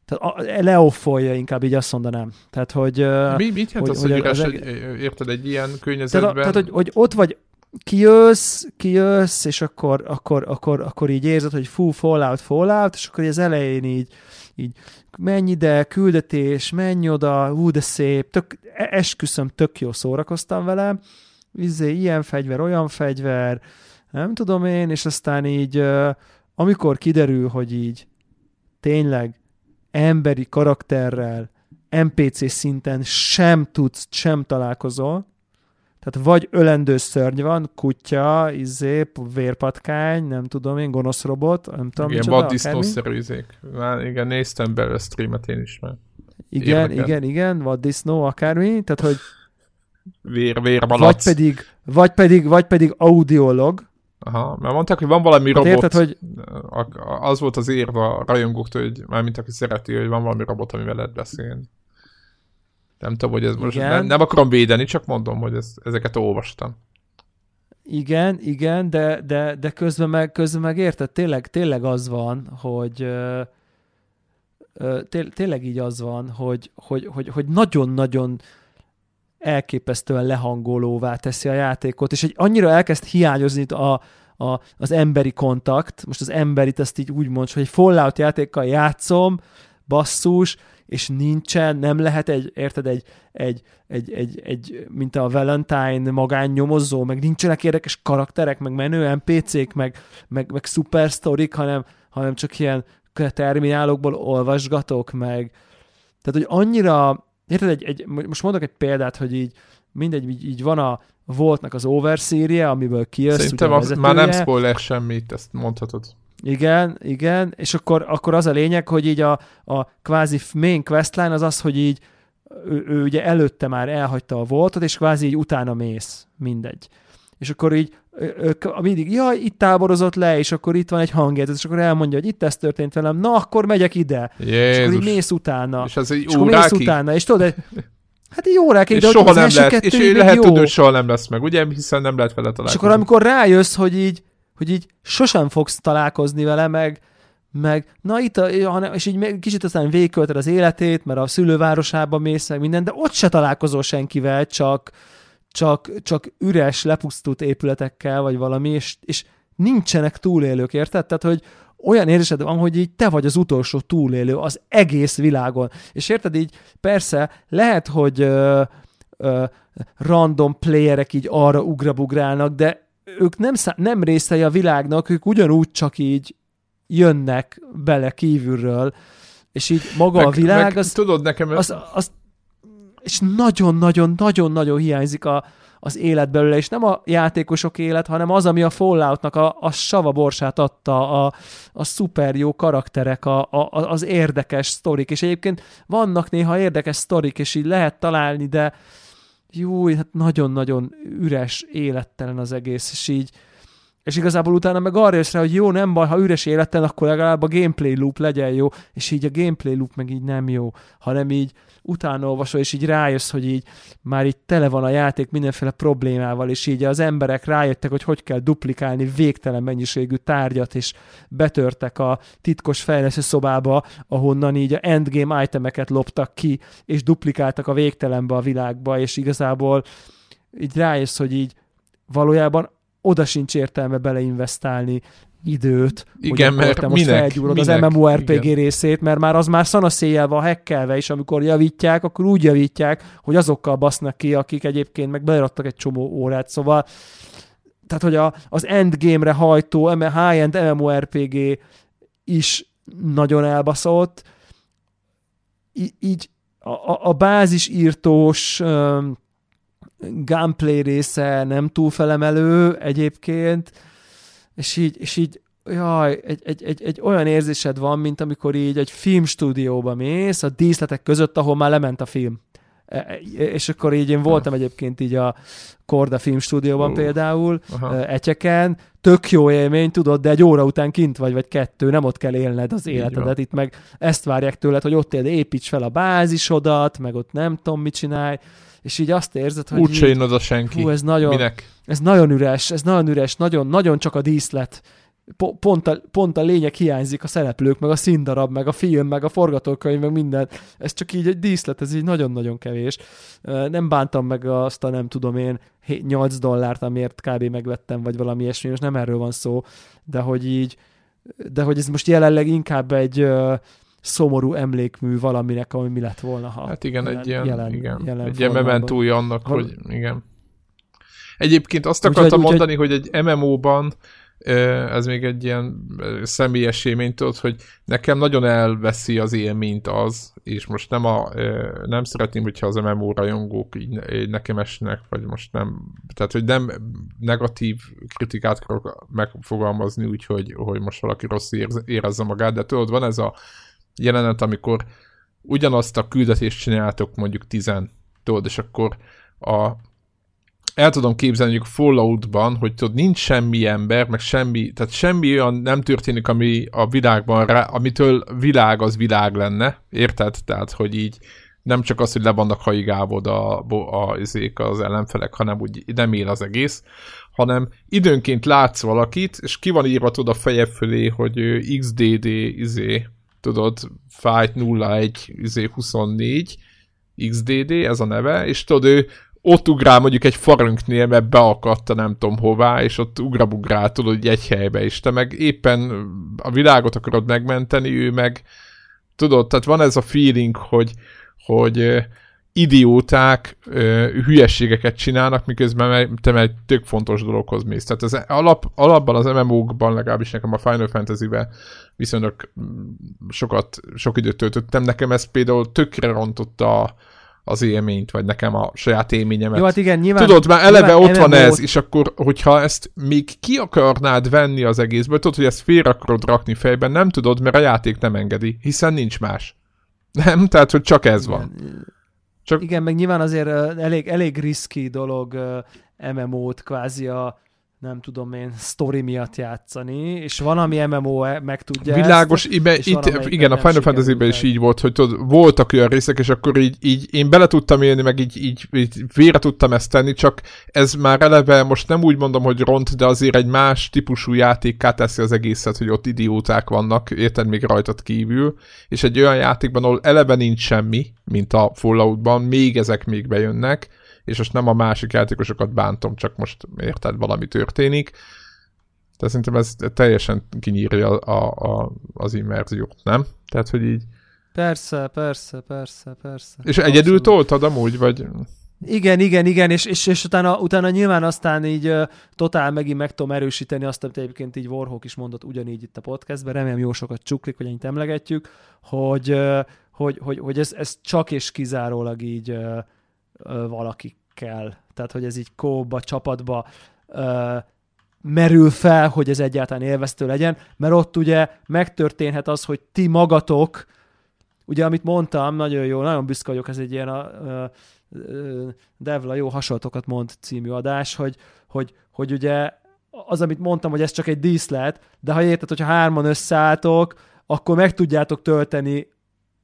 tehát leoffolja, inkább így azt mondanám. Tehát, hogy... Mi, mit jelent hogy, az, hogy, hogy üres, egy, érted, egy ilyen környezetben? Tehát, tehát hogy, hogy ott vagy, kijössz, kijössz, és akkor, akkor, akkor, akkor így érzed, hogy fú, fallout, fallout, és akkor az elején így, így menj ide, küldetés, menj oda, hú, de szép, tök, e, esküszöm, tök jó szórakoztam vele, izé, ilyen fegyver, olyan fegyver, nem tudom én, és aztán így, amikor kiderül, hogy így tényleg emberi karakterrel, NPC szinten sem tudsz, sem találkozol, tehát vagy ölendő szörny van, kutya, izé, vérpatkány, nem tudom én, gonosz robot, nem tudom Igen, vaddisznószerű izék. Már igen, néztem belőle streamet én is már. Igen, Érdekel. igen, igen, vaddisznó, akármi, tehát hogy vér, vér vagy pedig, vagy pedig, vagy pedig audiolog, Aha, mert mondták, hogy van valami hát robot, érted, hogy... az volt az érve a rajongóktól, hogy mármint aki szereti, hogy van valami robot, amivel lehet beszélni. Nem tudom, hogy ez most nem, nem akarom védeni, csak mondom, hogy ez, ezeket olvastam. Igen, igen, de, de, de közben, meg, közben meg érted, tényleg, tényleg az van, hogy té, tényleg így az van, hogy, hogy, hogy, hogy nagyon-nagyon elképesztően lehangolóvá teszi a játékot, és egy annyira elkezd hiányozni a, a, az emberi kontakt, most az emberit ezt így úgy mondsz, hogy egy Fallout játékkal játszom, basszus, és nincsen, nem lehet egy, érted, egy, egy, egy, egy, egy mint a Valentine magánnyomozó, meg nincsenek érdekes karakterek, meg menő NPC-k, meg, meg, meg szupersztorik, hanem, hanem csak ilyen terminálokból olvasgatok, meg. Tehát, hogy annyira, érted, egy, egy, most mondok egy példát, hogy így mindegy, így, így van a Voltnak az Overserie, amiből kijössz. Szerintem az, már nem spoiler semmit, ezt mondhatod. Igen, igen, és akkor, akkor az a lényeg, hogy így a, a kvázi main questline az az, hogy így ő, ő ugye előtte már elhagyta a voltot, és kvázi így utána mész, mindegy. És akkor így ők mindig, jaj, itt táborozott le, és akkor itt van egy hangjegyzet, és akkor elmondja, hogy itt ez történt velem, na, akkor megyek ide. Jézus. És akkor így mész utána. És ez egy és akkor mész utána, és tudod, Hát jó órákig, és soha nem lehet, és lehet tudni, hogy soha nem lesz meg, ugye? Hiszen nem lehet vele találkozni. És akkor amikor rájössz, hogy így, hogy így sosem fogsz találkozni vele, meg, meg na itt, a, és így kicsit aztán végkölted az életét, mert a szülővárosába mész, meg minden, de ott se találkozol senkivel, csak, csak, csak üres, lepusztult épületekkel, vagy valami, és, és nincsenek túlélők, érted? Tehát, hogy olyan érzésed van, hogy így te vagy az utolsó túlélő az egész világon. És érted így, persze, lehet, hogy ö, ö, random playerek így arra ugrabugrálnak, de ők nem, szá- nem részei a világnak, ők ugyanúgy csak így jönnek bele kívülről, és így maga meg, a világ, meg, az, tudod, nekem az, az, és nagyon-nagyon-nagyon-nagyon hiányzik a, az élet belőle, és nem a játékosok élet, hanem az, ami a Falloutnak a, a sava borsát adta, a, a szuper jó karakterek, a, a, az érdekes sztorik, és egyébként vannak néha érdekes sztorik, és így lehet találni, de jó, hát nagyon-nagyon üres, élettelen az egész, és így, és igazából utána meg arra jössz rá, hogy jó, nem baj, ha üres életen, akkor legalább a gameplay loop legyen jó, és így a gameplay loop meg így nem jó, hanem így utána olvasol, és így rájössz, hogy így már itt tele van a játék mindenféle problémával, és így az emberek rájöttek, hogy hogy kell duplikálni végtelen mennyiségű tárgyat, és betörtek a titkos fejlesztő szobába, ahonnan így a endgame itemeket loptak ki, és duplikáltak a végtelenbe a világba, és igazából így rájössz, hogy így valójában oda sincs értelme beleinvestálni időt, igen, hogy mert te most minek, felgyúrod minek, az MMORPG igen. részét, mert már az már szanaszéjjel van hekkelve, és amikor javítják, akkor úgy javítják, hogy azokkal basznak ki, akik egyébként meg beleadtak egy csomó órát, szóval tehát, hogy a, az endgame-re hajtó high-end MMORPG is nagyon elbaszott, Í- így a, a bázis írtós um, gameplay része nem túl felemelő egyébként, és így, és így jaj, egy, egy, egy, egy olyan érzésed van, mint amikor így egy filmstúdióba mész, a díszletek között, ahol már lement a film. E, e, és akkor így én voltam egyébként így a Korda filmstúdióban uh, például, aha. Etyeken, tök jó élmény, tudod, de egy óra után kint vagy, vagy kettő, nem ott kell élned az életedet. Itt meg ezt várják tőled, hogy ott éld, építs fel a bázisodat, meg ott nem tudom, mit csinálj és így azt érzed, hogy Úgy így, oda senki. Hú, ez nagyon, Minek? ez nagyon üres, ez nagyon üres, nagyon, nagyon csak a díszlet. Pont a, pont a lényeg hiányzik, a szereplők, meg a színdarab, meg a film, meg a forgatókönyv, meg minden. Ez csak így egy díszlet, ez így nagyon-nagyon kevés. Nem bántam meg azt a nem tudom én 8 dollárt, amiért kb. megvettem, vagy valami ilyesmi, most nem erről van szó, de hogy így, de hogy ez most jelenleg inkább egy szomorú emlékmű valaminek, ami mi lett volna, ha Hát igen, jelen, egy ilyen, jelen, igen, jelen egy ilyen mementúja annak, Val- hogy igen. Egyébként azt akartam úgy, mondani, úgy, hogy egy MMO-ban ez még egy ilyen személyes élmény, tudod, hogy nekem nagyon elveszi az élményt az, és most nem, a, nem szeretném, hogyha az MMO rajongók így nekem esnek, vagy most nem, tehát hogy nem negatív kritikát akarok megfogalmazni, úgyhogy hogy most valaki rossz érezze magát, de tudod, van ez a jelenet, amikor ugyanazt a küldetést csináltok mondjuk tizen, tudod, és akkor a, el tudom képzelni mondjuk Falloutban, hogy tudod, nincs semmi ember, meg semmi, tehát semmi olyan nem történik, ami a világban, rá, amitől világ az világ lenne, érted? Tehát, hogy így nem csak az, hogy le vannak haigávod a, a, az ellenfelek, hanem úgy nem él az egész, hanem időnként látsz valakit, és ki van írva a feje fölé, hogy XDD izé, tudod, Fight 01 24 XDD, ez a neve, és tudod, ő ott ugrál mondjuk egy farönknél, mert beakadta nem tudom hová, és ott ugrabugrál tudod egy helybe, és te meg éppen a világot akarod megmenteni, ő meg tudod, tehát van ez a feeling, hogy, hogy idióták ö, hülyeségeket csinálnak, miközben te egy tök fontos dologhoz mész. Tehát az alap, alapban az MMO-kban, legalábbis nekem a Final Fantasy-ben viszonylag mm, sokat, sok időt töltöttem. Nekem ez például tökre rontotta az élményt, vagy nekem a saját élményemet. Jó, hát igen, nyilván, Tudod, már eleve nyilván ott van ez, és akkor, hogyha ezt még ki akarnád venni az egészből, tudod, hogy ezt félre akarod rakni fejben, nem tudod, mert a játék nem engedi, hiszen nincs más. Nem? Tehát, hogy csak ez van. Csak... Igen, meg nyilván azért elég, elég riszki dolog MMO-t kvázi a nem tudom én, story miatt játszani, és van, ami MMO meg tudja Világos, ezt, ibe, itt, van, igen, a Final Fantasy-ben is így volt, hogy tudod, voltak olyan részek, és akkor így, így én bele tudtam élni, meg így, így, így vére tudtam ezt tenni, csak ez már eleve, most nem úgy mondom, hogy ront, de azért egy más típusú játékká teszi az egészet, hogy ott idióták vannak, érted még rajtad kívül, és egy olyan játékban, ahol eleve nincs semmi, mint a Falloutban, még ezek még bejönnek, és most nem a másik játékosokat bántom, csak most érted, valami történik. Tehát szerintem ez teljesen kinyírja a, a, az immerziót, nem? Tehát, hogy így... Persze, persze, persze, persze. És Abszolút. egyedül toltad amúgy, vagy... Igen, igen, igen, és, és, és utána, utána nyilván aztán így uh, totál megint meg tudom erősíteni azt, amit egyébként így Warhawk is mondott ugyanígy itt a podcastben, remélem jó sokat csuklik, hogy ennyit emlegetjük, hogy, uh, hogy, hogy, hogy ez, ez csak és kizárólag így uh, valakikkel. Tehát, hogy ez így kóba, csapatba merül fel, hogy ez egyáltalán élveztő legyen, mert ott ugye megtörténhet az, hogy ti magatok, ugye amit mondtam, nagyon jó, nagyon büszke vagyok, ez egy ilyen a, a, a Devla jó hasonlatokat mond című adás, hogy, hogy, hogy ugye az, amit mondtam, hogy ez csak egy díszlet, de ha érted, hogyha hárman összeálltok, akkor meg tudjátok tölteni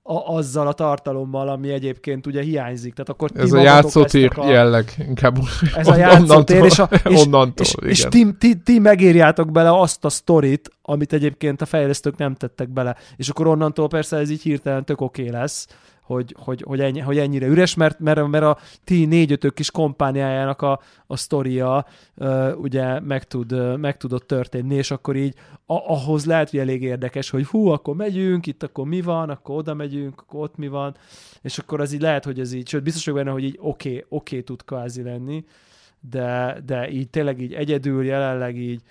a, azzal a tartalommal, ami egyébként ugye hiányzik. Tehát akkor ez a játszótér a... jelleg, inkább Ez a [LAUGHS] játszótér, és, a, és, onnantól, és, és, és ti, ti, ti megírjátok bele azt a sztorit, amit egyébként a fejlesztők nem tettek bele. És akkor onnantól persze ez így hirtelen tök oké okay lesz hogy, hogy, hogy, ennyi, hogy ennyire üres, mert, mert, mert a ti négy-ötök kis kompániájának a, a sztoria uh, ugye meg, tud, uh, meg tudott történni, és akkor így a, ahhoz lehet, hogy elég érdekes, hogy hú, akkor megyünk, itt akkor mi van, akkor oda megyünk, akkor ott mi van, és akkor az így lehet, hogy ez így, sőt, biztos vagyok benne, hogy így oké, okay, oké okay tud kvázi lenni, de, de így tényleg így egyedül jelenleg így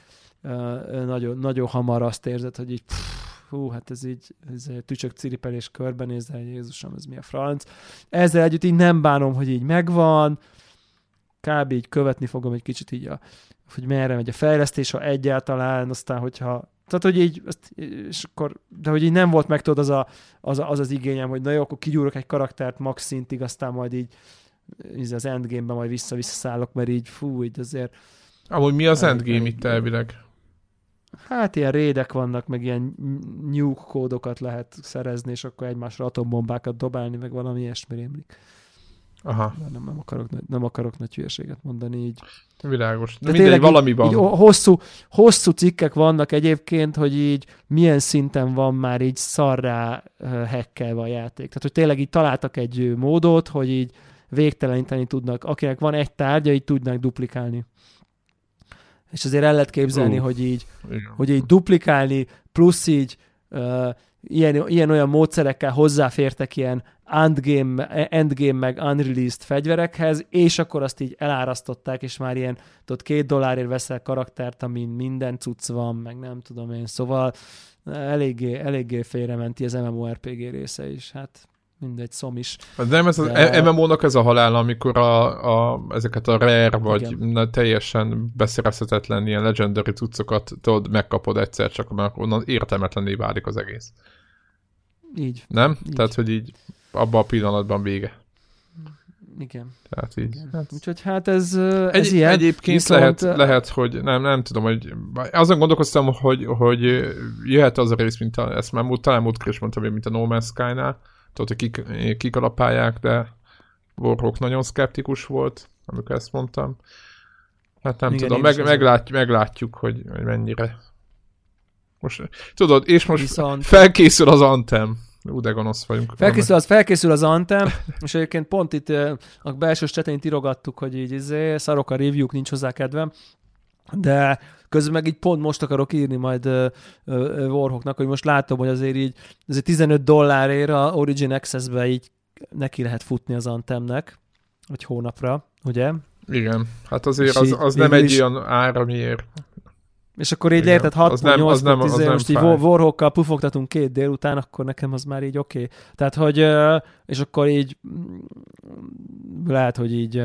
uh, nagyon, nagyon hamar azt érzed, hogy így pff, hú, hát ez így, ez egy tücsök ciripelés körbenézve, Jézusom, ez mi a franc. Ezzel együtt így nem bánom, hogy így megvan, kb. így követni fogom egy kicsit így, a, hogy merre megy a fejlesztés, ha egyáltalán, aztán hogyha tehát, hogy így, azt, és akkor, de hogy így nem volt meg tudod az, a, az, az az igényem, hogy na jó, akkor kigyúrok egy karaktert max szintig, aztán majd így, így az endgame-ben majd vissza-vissza szállok, mert így fú, így azért... Amúgy mi az endgame itt elvileg? Hát ilyen rédek vannak, meg ilyen nuke kódokat lehet szerezni, és akkor egymásra atombombákat dobálni, meg valami ilyesmi rémlik. Aha. Nem, nem, akarok, nem akarok nagy hülyeséget mondani így. Világos. De, De mindegy, valami van. Így hosszú, hosszú cikkek vannak egyébként, hogy így milyen szinten van már így szarrá hekkelve a játék. Tehát, hogy tényleg így találtak egy módot, hogy így végteleníteni tudnak. Akinek van egy tárgya, így tudnak duplikálni és azért el lehet képzelni, uh, hogy így, igen. hogy így duplikálni, plusz így uh, ilyen, ilyen olyan módszerekkel hozzáfértek ilyen endgame, endgame meg unreleased fegyverekhez, és akkor azt így elárasztották, és már ilyen, tudod, két dollárért veszel karaktert, amin minden cucc van, meg nem tudom én, szóval eléggé, eléggé félrementi az MMORPG része is, hát mindegy, szom is. De nem ez de... az MMO-nak ez a halál, amikor a, a, ezeket a rare vagy na, teljesen beszerezhetetlen ilyen legendary cuccokat tudod, megkapod egyszer, csak mert onnan értelmetlenné válik az egész. Így. Nem? Így. Tehát, hogy így abban a pillanatban vége. Igen. Tehát így. Igen. Hát... Úgyhogy hát ez, ez Egy, ilyen. Egyébként viszont... lehet, lehet, hogy nem, nem tudom, hogy azon gondolkoztam, hogy, hogy jöhet az a rész, mint a, ezt már talán múltkor is mondtam, mint a No Man's Sky-nál, tudod, hogy kik, kikalapálják, de Warhawk nagyon szkeptikus volt, amikor ezt mondtam. Hát nem Igen, tudom, meg, meglátjuk, meglátjuk, hogy, hogy mennyire. Most, tudod, és most Viszont... felkészül az Anthem. Ú, de gonosz vagyunk. Felkészül az, felkészül az Antem, és egyébként pont itt a belső csetén írogattuk, hogy így izé, szarok a review nincs hozzá kedvem, de közben meg így pont most akarok írni majd uh, uh, Warhawknak, hogy most látom, hogy azért így azért 15 dollárért a Origin Access-be így neki lehet futni az Antemnek, vagy hónapra, ugye? Igen, hát azért az, az nem egy is... olyan ár, amiért és akkor így érted 6 az nem, az nem, az nem most így Warhawkkal pufogtatunk két délután, akkor nekem az már így oké. Okay. Tehát, hogy és akkor így mm, lehet, hogy így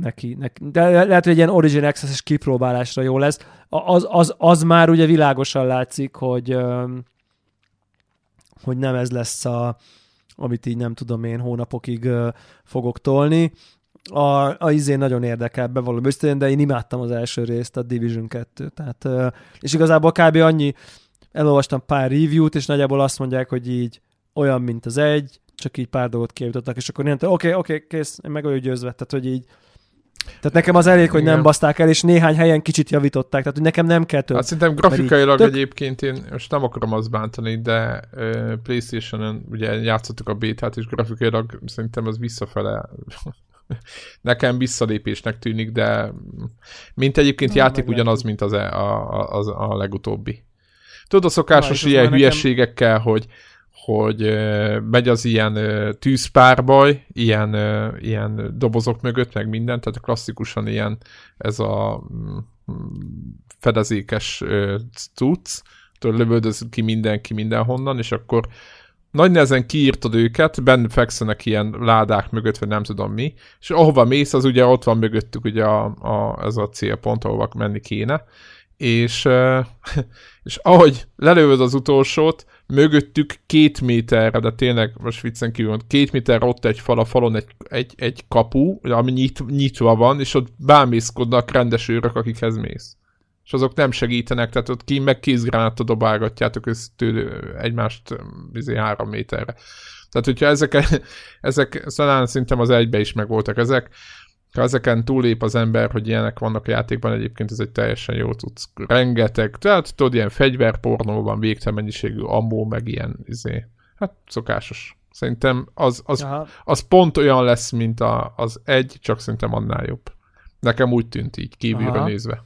neki, neki de lehet, hogy egy ilyen Origin Access-es kipróbálásra jó lesz. Az, az, az már ugye világosan látszik, hogy hogy nem ez lesz a, amit így nem tudom én hónapokig fogok tolni a, a izé nagyon érdekel, bevallom őszintén, de én imádtam az első részt, a Division 2 tehát, és igazából kb. annyi, elolvastam pár review-t, és nagyjából azt mondják, hogy így olyan, mint az egy, csak így pár dolgot kijutottak, és akkor nem oké, okay, oké, okay, kész, én meg vagyok győzve, tehát hogy így tehát nekem az elég, hogy Igen. nem baszták el, és néhány helyen kicsit javították, tehát hogy nekem nem kell több. Hát szerintem grafikailag tök... egyébként én most nem akarom azt bántani, de uh, Playstation-on ugye játszottuk a bétát, és grafikailag szerintem az visszafele [LAUGHS] nekem visszalépésnek tűnik, de mint egyébként Na, játék ugyanaz, mint az, e- a, a, a, a legutóbbi. Tudod, a szokásos Na, ilyen hülyeségekkel, nekem... hogy hogy megy az ilyen tűzpárbaj, ilyen, ilyen dobozok mögött, meg minden, tehát klasszikusan ilyen ez a um, fedezékes uh, cucc, lövöldöz ki mindenki mindenhonnan, és akkor nagy nehezen kiírtad őket, benne fekszenek ilyen ládák mögött, vagy nem tudom mi, és ahova mész, az ugye ott van mögöttük ugye a, a, ez a célpont, ahova menni kéne, és, [LAUGHS] és ahogy lelövöd az utolsót, mögöttük két méterre, de tényleg most viccen kívül, két méter ott egy fal, a falon egy, egy, egy kapu, ami nyit, nyitva van, és ott bámészkodnak rendes őrök, akikhez mész és azok nem segítenek, tehát ott ki meg kézgránátot dobálgatjátok tőle egymást izé, három méterre. Tehát, hogyha ezek, [LAUGHS] ezek talán szerintem az egybe is megvoltak ezek, ha ezeken túlép az ember, hogy ilyenek vannak a játékban, egyébként ez egy teljesen jó tudsz. Rengeteg, tehát tudod, ilyen fegyverpornó van, végtelen mennyiségű ammó, meg ilyen, izé, hát szokásos. Szerintem az, az, az pont olyan lesz, mint a, az egy, csak szerintem annál jobb. Nekem úgy tűnt így, kívülről Aha. nézve.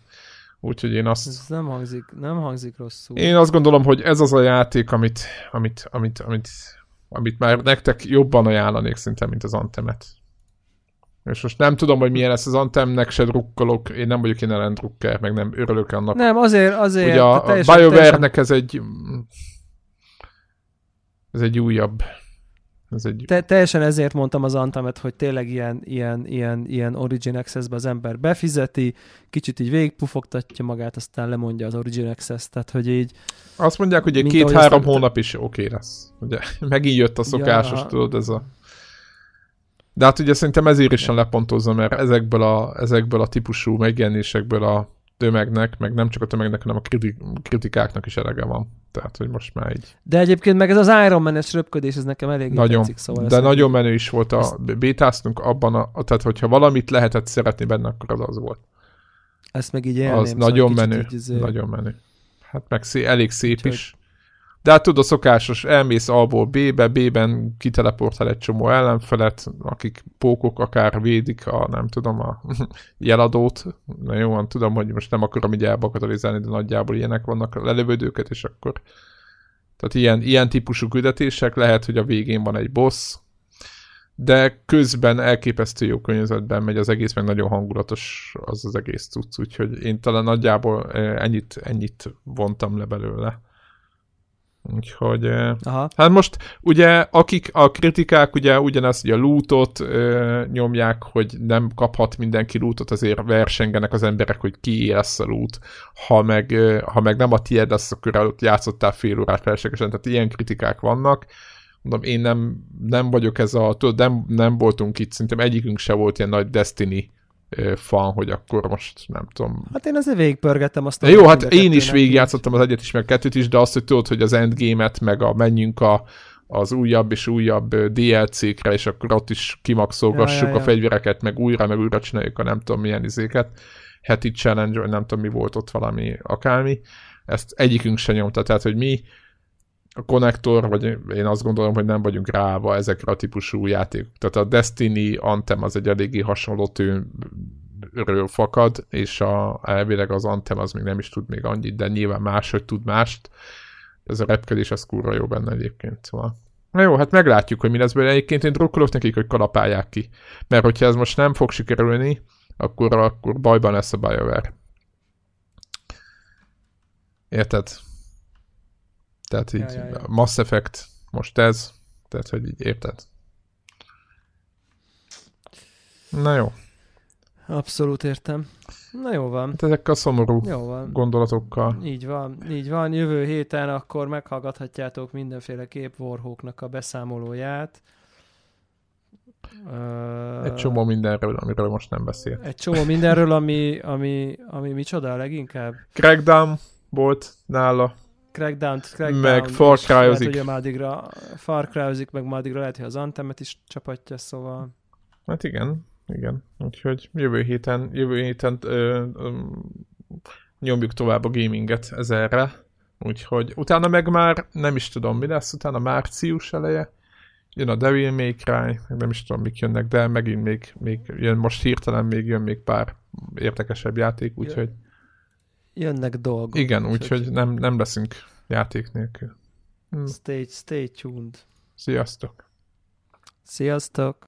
Úgyhogy én azt... Ez nem hangzik, nem hangzik rosszul. Én azt gondolom, hogy ez az a játék, amit, amit, amit, amit, amit már nektek jobban ajánlanék szinte, mint az Antemet. És most nem tudom, hogy milyen lesz az Antemnek, se drukkolok, én nem vagyok én ellen drukker, meg nem örülök annak. Nem, azért, azért. Ugye a, a BioWare-nek ez egy ez egy újabb ez egy... Te, teljesen ezért mondtam az Antamet, hogy tényleg ilyen, ilyen, ilyen, ilyen Origin Access-be az ember befizeti, kicsit így végigpufogtatja magát, aztán lemondja az Origin Access, tehát hogy így... Azt mondják, hogy egy két-három hónap is oké okay lesz. Ugye, [LAUGHS] megint jött a szokásos, ja. tudod, ez a... De hát ugye szerintem ezért is lepontozom, mert ezekből a, ezekből a típusú megjelenésekből a tömegnek, meg nem csak a tömegnek, hanem a kritikáknak is elege van. Tehát, hogy most már így. De egyébként meg ez az Iron Man-es röpködés, ez nekem elég nagyon, tetszik, szóval De nagyon menő is volt a ezt... bétáztunk abban, a, tehát hogyha valamit lehetett szeretni benne, akkor az az volt. Ezt meg így élném. Az szóval nagyon menő, így, izé- nagyon menő. Hát meg szé, elég szép Úgyhogy... is. De hát tudod, szokásos, elmész A-ból B-be, B-ben kiteleportál egy csomó ellenfelet, akik pókok akár védik a, nem tudom, a [LAUGHS] jeladót. Na jó, van, tudom, hogy most nem akarom így elbakatalizálni, de nagyjából ilyenek vannak lelövődőket, és akkor tehát ilyen, ilyen típusú küldetések, lehet, hogy a végén van egy boss, de közben elképesztő jó környezetben megy az egész, meg nagyon hangulatos az az egész cucc, úgyhogy én talán nagyjából eh, ennyit, ennyit vontam le belőle. Úgyhogy, Aha. hát most ugye akik a kritikák ugye ugyanezt ugye a lootot ö, nyomják, hogy nem kaphat mindenki lootot, azért versengenek az emberek, hogy ki lesz a loot. Ha meg, ö, ha meg nem a tiéd lesz, akkor ott játszottál fél órát felségesen, tehát ilyen kritikák vannak. Mondom, én nem, nem vagyok ez a, tudod, nem, nem voltunk itt, szerintem egyikünk se volt ilyen nagy Destiny fan, hogy akkor most nem tudom. Hát én azért végigpörgettem azt. Jó, hát én is végigjátszottam az egyet is, meg kettőt is, de azt, hogy tudod, hogy az endgame-et, meg a menjünk a, az újabb és újabb DLC-kre, és akkor ott is kimaxolgassuk ja, ja, ja. a fegyvereket, meg újra, meg újra csináljuk a nem tudom milyen izéket, heti challenge, vagy nem tudom mi volt ott valami akármi. Ezt egyikünk se nyomta, tehát hogy mi a konnektor, vagy én azt gondolom, hogy nem vagyunk ráva ezekre a típusú játékok. Tehát a Destiny Anthem az egy eléggé hasonló tőről fakad, és a, elvileg az Anthem az még nem is tud még annyit, de nyilván máshogy tud mást. Ez a repkedés az kurva jó benne egyébként, szóval. Na jó, hát meglátjuk, hogy mi lesz belőle. Egyébként én drukkolok nekik, hogy kalapálják ki. Mert hogyha ez most nem fog sikerülni, akkor, akkor bajban lesz a BioWare. Érted? Tehát így ja, ja, ja. Mass Effect, most ez, tehát hogy így érted? Na jó. Abszolút értem. Na jó van. Hát ezek a szomorú jó van. gondolatokkal. Így van, így van. Jövő héten akkor meghallgathatjátok mindenféle képvorhóknak a beszámolóját. Egy csomó mindenről, amiről most nem beszél. Egy csomó mindenről, ami, ami, ami micsoda leginkább? Crackdown volt nála. Crackdown, Crackdown meg Far cry Lehet, hogy Far cry meg Madigra lehet, hogy az Antemet is csapatja, szóval... Hát igen, igen. Úgyhogy jövő héten, jövő héten ö, ö, nyomjuk tovább a gaminget ezerre. Úgyhogy utána meg már nem is tudom mi lesz, utána március eleje jön a Devil May Cry, nem is tudom mik jönnek, de megint még, még jön most hirtelen még jön még pár érdekesebb játék, úgyhogy jönnek dolgok. Igen, úgyhogy úgy, nem, nem leszünk játék nélkül. Hm. Stay, stay tuned. Sziasztok! Sziasztok!